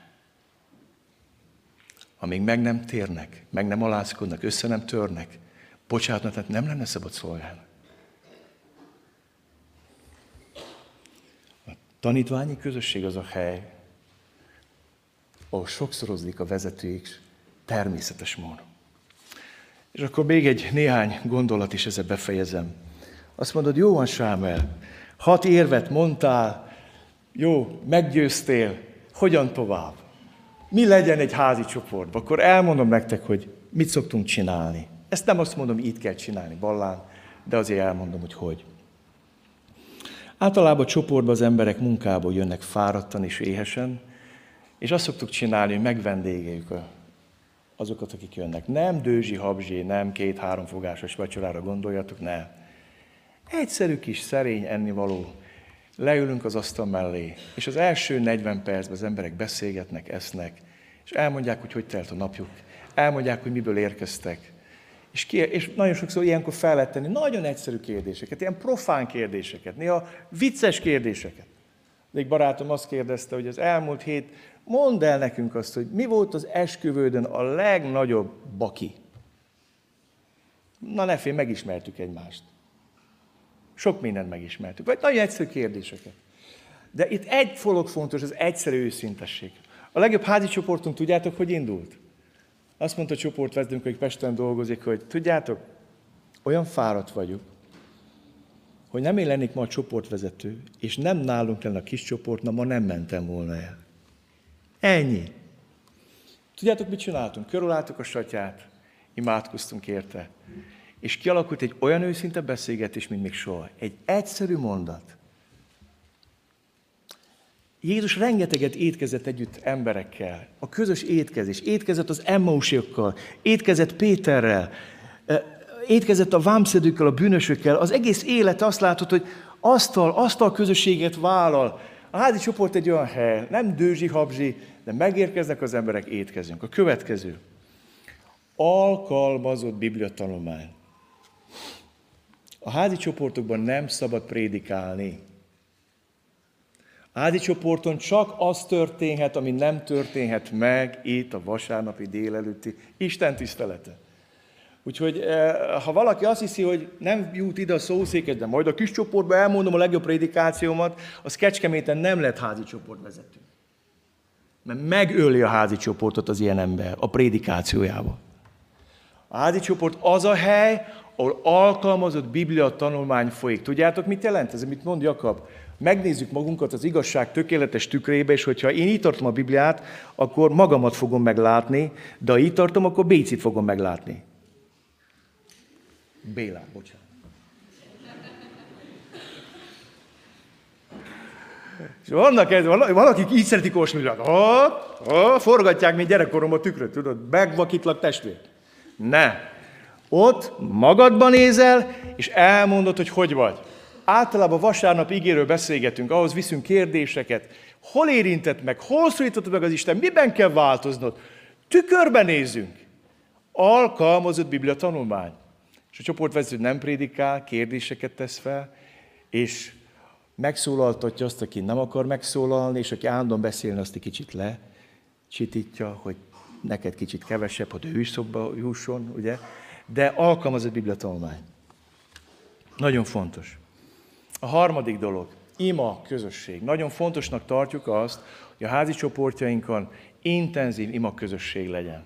Amíg meg nem térnek, meg nem alázkodnak, össze nem törnek, bocsánat, tehát nem lenne szabad szolgálnak. A tanítványi közösség az a hely, ahol sokszorozik a vezetők természetes módon. És akkor még egy néhány gondolat is ezzel befejezem. Azt mondod, jó van, Sámel, hat érvet mondtál, jó, meggyőztél, hogyan tovább? Mi legyen egy házi csoportban? Akkor elmondom nektek, hogy mit szoktunk csinálni. Ezt nem azt mondom, így kell csinálni, ballán, de azért elmondom, hogy hogy. Általában a csoportban az emberek munkából jönnek fáradtan és éhesen, és azt szoktuk csinálni, hogy megvendégeljük azokat, akik jönnek. Nem dőzsi, habzsi, nem két-három fogásos vacsorára gondoljatok, nem. Egyszerű kis szerény ennivaló, leülünk az asztal mellé, és az első 40 percben az emberek beszélgetnek, esznek, és elmondják, hogy hogy telt a napjuk, elmondják, hogy miből érkeztek. És, ki, és nagyon sokszor ilyenkor fel lehet tenni nagyon egyszerű kérdéseket, ilyen profán kérdéseket, néha vicces kérdéseket. De egy barátom azt kérdezte, hogy az elmúlt hét, mondd el nekünk azt, hogy mi volt az esküvődön a legnagyobb baki. Na ne fél, megismertük egymást. Sok mindent megismertük. Vagy nagyon egyszerű kérdéseket. De itt egy dolog fontos, az egyszerű őszintesség. A legjobb házi csoportunk, tudjátok, hogy indult? Azt mondta a csoportvezetőnk, hogy Pesten dolgozik, hogy tudjátok, olyan fáradt vagyok, hogy nem én lennék ma a csoportvezető, és nem nálunk lenne a kis csoport, na ma nem mentem volna el. Ennyi. Tudjátok, mit csináltunk? Körülálltuk a satyát, imádkoztunk érte. És kialakult egy olyan őszinte beszélgetés, mint még soha. Egy egyszerű mondat. Jézus rengeteget étkezett együtt emberekkel. A közös étkezés. Étkezett az Emmausiakkal, étkezett Péterrel, étkezett a vámszedőkkel, a bűnösökkel. Az egész élet azt látod, hogy asztal, asztal közösséget vállal. A házi csoport egy olyan hely, nem dőzsi, habzsi, de megérkeznek az emberek, étkezünk. A következő. Alkalmazott bibliatanulmány. A házi csoportokban nem szabad prédikálni. Házi csoporton csak az történhet, ami nem történhet meg itt a vasárnapi délelőtti Isten tisztelete. Úgyhogy eh, ha valaki azt hiszi, hogy nem jut ide a szószéket, de majd a kis csoportban elmondom a legjobb prédikációmat, az Kecskeméten nem lett házi csoportvezető. Mert megöli a házi csoportot az ilyen ember a prédikációjával. A házi csoport az a hely, ahol alkalmazott Biblia tanulmány folyik. Tudjátok, mit jelent ez, mit mond Jakab? Megnézzük magunkat az igazság tökéletes tükrébe, és hogyha én így tartom a Bibliát, akkor magamat fogom meglátni, de ha így tartom, akkor Bécit fogom meglátni. Bélát, bocsánat. És vannak ez, valakik így szeretik olvasni, hogy oh, forgatják, mint gyerekkoromban a tükröt, tudod, megvakítlak testvér. Ne, ott magadban nézel, és elmondod, hogy hogy vagy. Általában vasárnap ígéről beszélgetünk, ahhoz viszünk kérdéseket. Hol érintett meg, hol szólítottad meg az Isten, miben kell változnod? Tükörben nézzünk. Alkalmazott Biblia tanulmány. És a csoportvezető nem prédikál, kérdéseket tesz fel, és megszólaltatja azt, aki nem akar megszólalni, és aki állandóan beszélni, azt egy kicsit le, csitítja, hogy neked kicsit kevesebb, hogy ő is szobba jusson, ugye? De alkalmazott bibliatanulmány. Nagyon fontos. A harmadik dolog. ima közösség. Nagyon fontosnak tartjuk azt, hogy a házi csoportjainkon intenzív ima közösség legyen.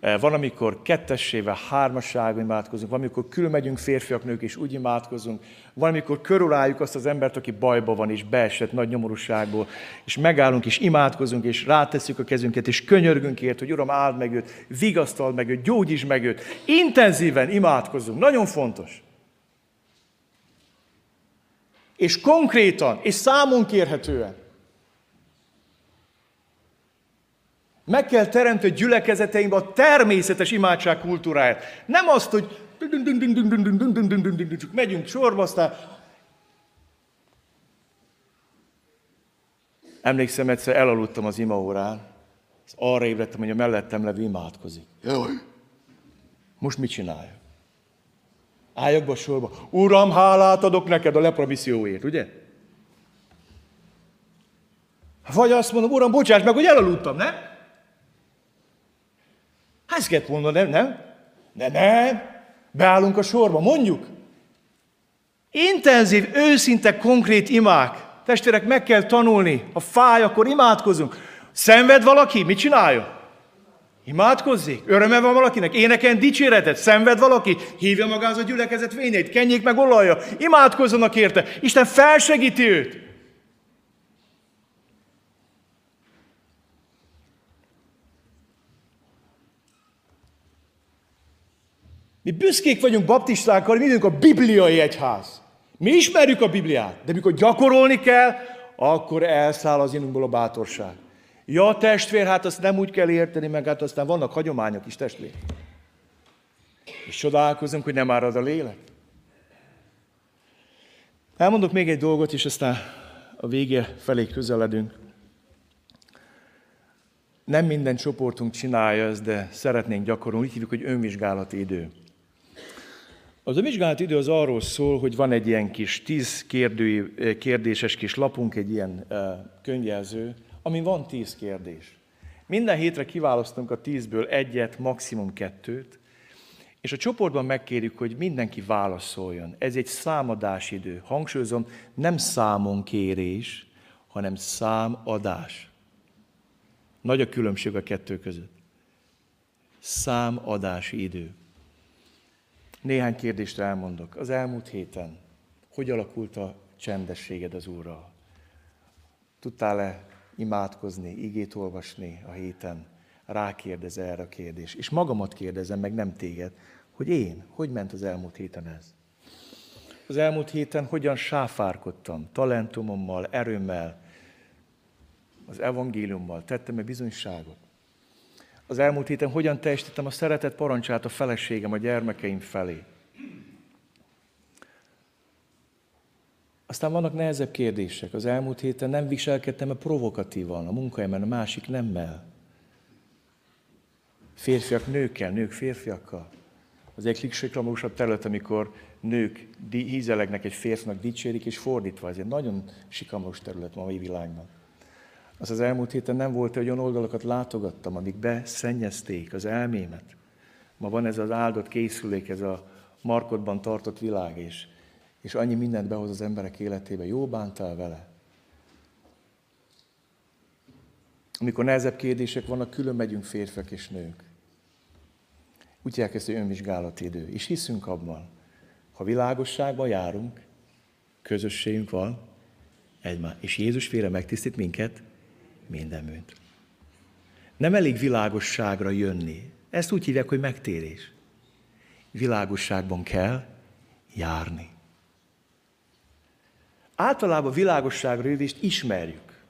Eh, van, amikor kettessével, hármasságban imádkozunk, van, amikor külmegyünk férfiak, nők, és úgy imádkozunk, van, amikor körülálljuk azt az embert, aki bajba van, és beesett nagy nyomorúságból, és megállunk, és imádkozunk, és rátesszük a kezünket, és könyörgünk ért, hogy Uram, áld meg őt, vigasztald meg őt, gyógyíts meg őt. Intenzíven imádkozunk. Nagyon fontos. És konkrétan, és számon kérhetően. Meg kell teremteni gyülekezeteinkbe a természetes imádság kultúráját. Nem azt, hogy csak megyünk sorba, aztán Emlékszem, egyszer elaludtam az imaórán, és arra ébredtem, hogy a mellettem levő imádkozik. Jaj. Most mit csinálja? Álljak be a sorba. Uram, hálát adok neked a lepromisszióért, ugye? Vagy azt mondom, uram, bocsáss meg, hogy elaludtam, nem? Hát ezt kellett volna, nem? Nem? De nem. Beállunk a sorba, mondjuk. Intenzív, őszinte, konkrét imák. Testvérek, meg kell tanulni. Ha fáj, akkor imádkozunk. Szenved valaki? Mit csináljon? Imádkozzék. Öröme van valakinek? Éneken dicséretet? Szenved valaki? Hívja magához a gyülekezet vényeit, kenjék meg olajja. Imádkozzanak érte. Isten felsegíti őt. Mi büszkék vagyunk baptistákkal, mi vagyunk a bibliai egyház. Mi ismerjük a Bibliát, de mikor gyakorolni kell, akkor elszáll az inunkból a bátorság. Ja, testvér, hát azt nem úgy kell érteni, meg hát aztán vannak hagyományok is, testvér. És csodálkozunk, hogy nem árad a lélek. Elmondok még egy dolgot, és aztán a vége felé közeledünk. Nem minden csoportunk csinálja ezt, de szeretnénk gyakorolni. Úgy hívjuk, hogy önvizsgálati idő. Az a vizsgálat idő az arról szól, hogy van egy ilyen kis tíz kérdő, kérdéses kis lapunk, egy ilyen uh, könyvjelző, amin van tíz kérdés. Minden hétre kiválasztunk a tízből egyet, maximum kettőt, és a csoportban megkérjük, hogy mindenki válaszoljon. Ez egy számadás idő. Hangsúlyozom, nem számonkérés, hanem számadás. Nagy a különbség a kettő között. Számadási idő. Néhány kérdést elmondok. Az elmúlt héten hogy alakult a csendességed az Úrral? Tudtál-e imádkozni, igét olvasni a héten? Rákérdez erre a kérdés. És magamat kérdezem, meg nem téged, hogy én, hogy ment az elmúlt héten ez? Az elmúlt héten hogyan sáfárkodtam, talentumommal, erőmmel, az evangéliummal, tettem-e bizonyságot? Az elmúlt héten hogyan teljesítettem a szeretet parancsát a feleségem, a gyermekeim felé. Aztán vannak nehezebb kérdések. Az elmúlt héten nem viselkedtem-e provokatívan a munkahelyemen, a másik nemmel. Férfiak nőkkel, nők férfiakkal. Az egy legsiklamósabb terület, amikor nők hízelegnek egy férfinak, dicsérik, és fordítva. Ez egy nagyon sikamlós terület ma a mai világban. Az az elmúlt héten nem volt, hogy olyan oldalakat látogattam, amik beszennyezték az elmémet. Ma van ez az áldott készülék, ez a markodban tartott világ, és, és annyi mindent behoz az emberek életébe. Jó bántál vele? Amikor nehezebb kérdések vannak, külön megyünk férfiak és nők. Úgy elkezdő önvizsgálati idő. És hiszünk abban, ha világosságban járunk, közösségünk van, egymás, és Jézus félre megtisztít minket, minden bűnt. Nem elég világosságra jönni. Ezt úgy hívják, hogy megtérés. Világosságban kell járni. Általában világosságra jövést ismerjük.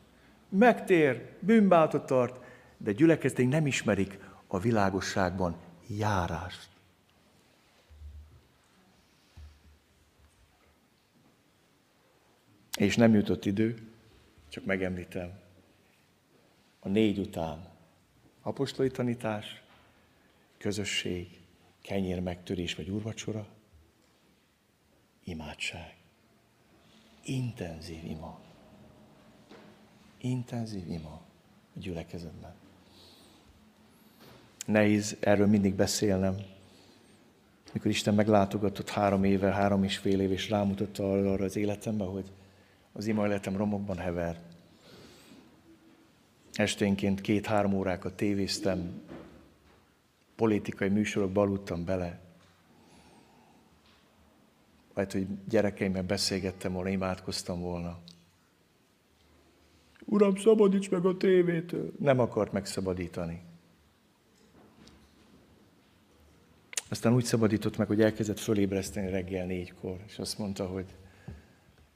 Megtér, bűnbáltot tart, de gyülekezeteink nem ismerik a világosságban járást. És nem jutott idő, csak megemlítem, a négy után. Apostoli tanítás, közösség, kenyér megtörés vagy úrvacsora, imádság. Intenzív ima. Intenzív ima a gyülekezetben. Nehéz erről mindig beszélnem. Mikor Isten meglátogatott három éve, három és fél év, és rámutatta arra az életembe, hogy az ima életem romokban hever. Esténként két-három órákat tévéztem, politikai műsorokba aludtam bele. Vagy hogy gyerekeimmel beszélgettem volna, imádkoztam volna. Uram, szabadíts meg a tévétől! Nem akart megszabadítani. Aztán úgy szabadított meg, hogy elkezdett fölébreszteni reggel négykor, és azt mondta, hogy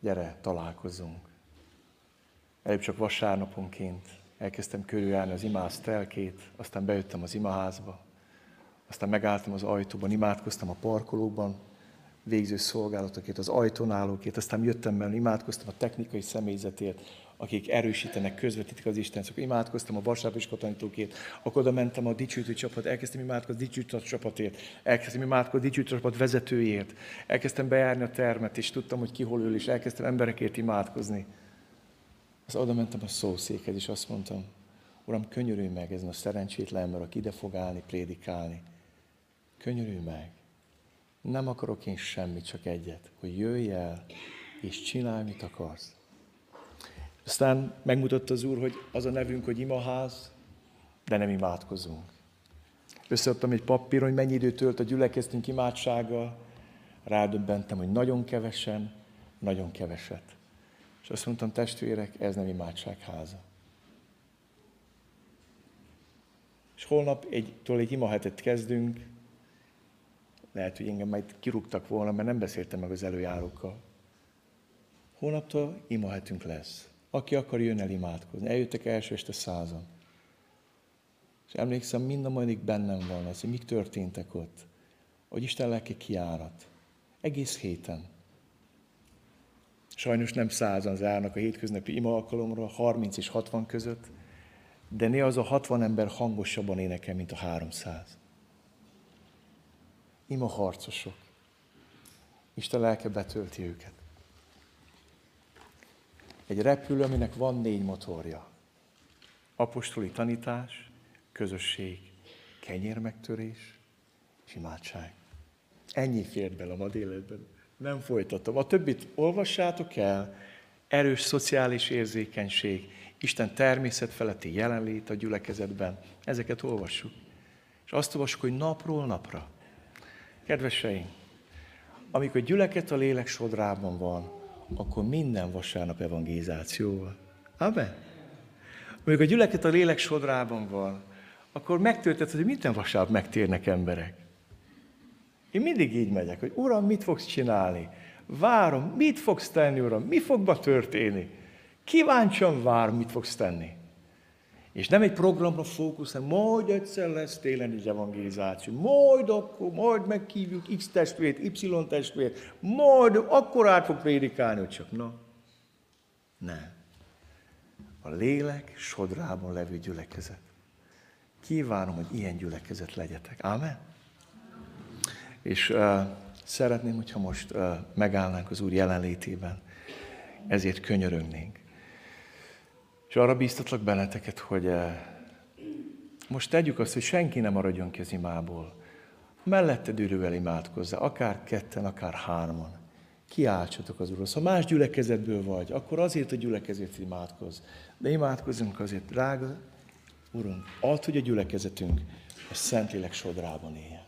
gyere, találkozunk. Előbb csak vasárnaponként elkezdtem körüljárni az imáz telkét, aztán bejöttem az imaházba, aztán megálltam az ajtóban, imádkoztam a parkolóban, végző szolgálatokért, az ajtónálókért, aztán jöttem be, imádkoztam a technikai személyzetért, akik erősítenek, közvetítik az Isten szóval imádkoztam a vasárnapos tanítókért, akkor oda mentem a dicsőítő csapat, elkezdtem imádkozni a dicsőítő csapatért, elkezdtem imádkozni a dicsőítő csapat vezetőjét, elkezdtem bejárni a termet, és tudtam, hogy ki hol ül, és elkezdtem emberekért imádkozni. Az oda mentem a szószékhez, és azt mondtam, Uram, könyörülj meg ezen a szerencsétlen ember, aki ide fog állni, prédikálni. Könyörülj meg. Nem akarok én semmit, csak egyet, hogy jöjj el, és csinálj, mit akarsz. Aztán megmutatta az Úr, hogy az a nevünk, hogy imaház, de nem imádkozunk. Összeadtam egy papíron, hogy mennyi időt tölt a gyülekeztünk imádsággal, rádöbbentem, hogy nagyon kevesen, nagyon keveset. És azt mondtam, testvérek, ez nem imádságháza. És holnap egytől egy imahetet kezdünk, lehet, hogy engem majd kirúgtak volna, mert nem beszéltem meg az előjárókkal. Holnaptól imahetünk lesz. Aki akar, jön el imádkozni. Eljöttek első este százan. És emlékszem, mind a mai bennem van az, hogy mik történtek ott. Hogy Isten lelke kiárat. Egész héten. Sajnos nem százan zárnak a hétköznapi ima alkalomra, 30 és 60 között, de néha az a 60 ember hangosabban énekel, mint a 300. Ima harcosok. Isten lelke betölti őket. Egy repülő, aminek van négy motorja. Apostoli tanítás, közösség, kenyérmegtörés és imádság. Ennyi fért bele a ma életben. Nem folytatom. A többit olvassátok el. Erős szociális érzékenység, Isten természet feletti jelenlét a gyülekezetben. Ezeket olvassuk. És azt olvassuk, hogy napról napra. Kedveseim, amikor gyüleket a lélek sodrában van, akkor minden vasárnap evangélizációval. Amen? Amikor a gyüleket a lélek sodrában van, akkor megtöltett, hogy minden vasárnap megtérnek emberek. Én mindig így megyek, hogy Uram, mit fogsz csinálni? Várom, mit fogsz tenni, Uram? Mi fog ma történni? Kíváncsian várom, mit fogsz tenni. És nem egy programra fókusz, hanem majd egyszer lesz télen egy evangelizáció. Majd akkor, majd meghívjuk X testvért, Y testvért, majd akkor át fog prédikálni, hogy csak na. Nem. A lélek sodrában levő gyülekezet. Kívánom, hogy ilyen gyülekezet legyetek. Amen. És uh, szeretném, hogyha most uh, megállnánk az Úr jelenlétében, ezért könyörögnénk. És arra bíztatlak benneteket, hogy uh, most tegyük azt, hogy senki nem maradjon ki az imából. Mellette ürővel imádkozza, akár ketten, akár hárman. Kiáltsatok az Úrhoz. Ha más gyülekezetből vagy, akkor azért a gyülekezet imádkozz. De imádkozzunk azért, drága Urunk, add, hogy a gyülekezetünk a Szentlélek sodrában éljen.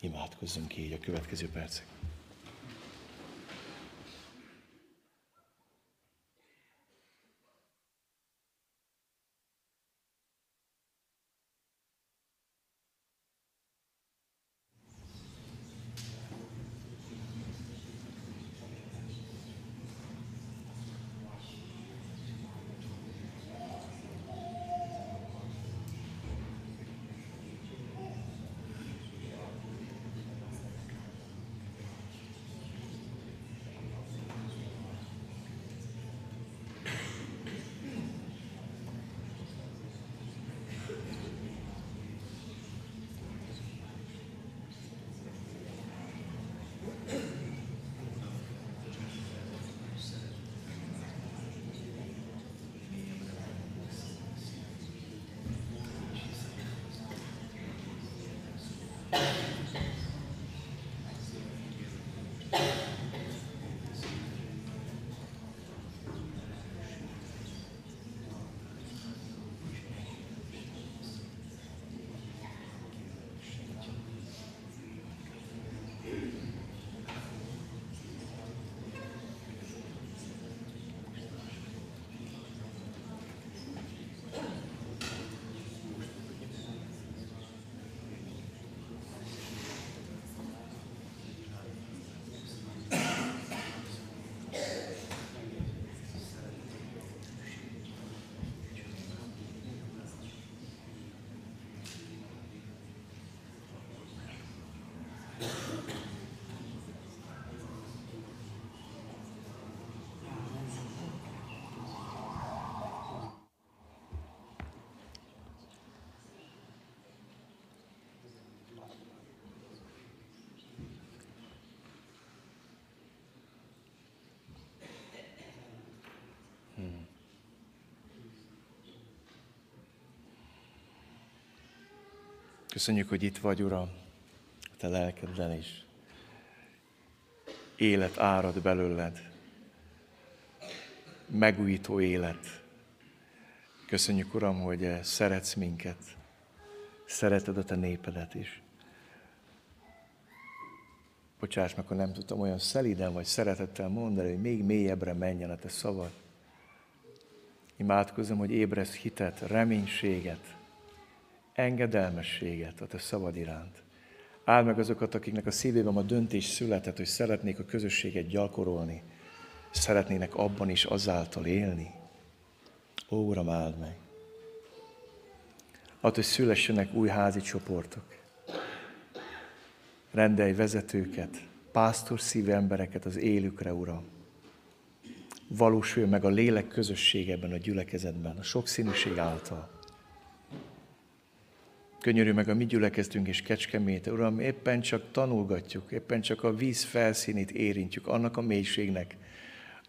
Imádkozzunk így a következő percek. Köszönjük, hogy itt vagy, Uram, Te lelkedben is. Élet árad belőled. Megújító élet. Köszönjük, Uram, hogy szeretsz minket. Szereted a Te népedet is. Bocsáss meg, akkor nem tudtam olyan szeliden vagy szeretettel mondani, hogy még mélyebbre menjen a Te szavad. Imádkozom, hogy ébresz hitet, reménységet, engedelmességet a Te szavad iránt. Áld meg azokat, akiknek a szívében a döntés született, hogy szeretnék a közösséget gyakorolni, szeretnének abban is azáltal élni. Ó, Uram, áld meg! Add, hogy szülessenek új házi csoportok. Rendelj vezetőket, pásztor szívű embereket az élükre, Uram. Valósuljon meg a lélek közösség ebben a gyülekezetben, a sokszínűség által. Könyörű meg a mi gyülekeztünk és kecskemét, Uram, éppen csak tanulgatjuk, éppen csak a víz felszínét érintjük, annak a mélységnek,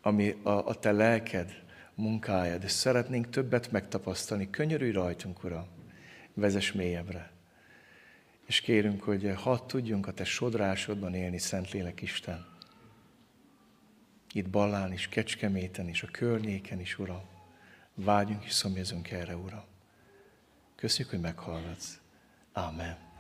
ami a, a te lelked munkája, de szeretnénk többet megtapasztalni. Könyörülj rajtunk, Uram, vezes mélyebbre. És kérünk, hogy hadd tudjunk a te sodrásodban élni, Szentlélek Isten. Itt Ballán is, Kecskeméten is, a környéken is, Uram. Vágyunk és szomjazunk erre, Uram. Köszönjük, hogy meghallgatsz. Amen.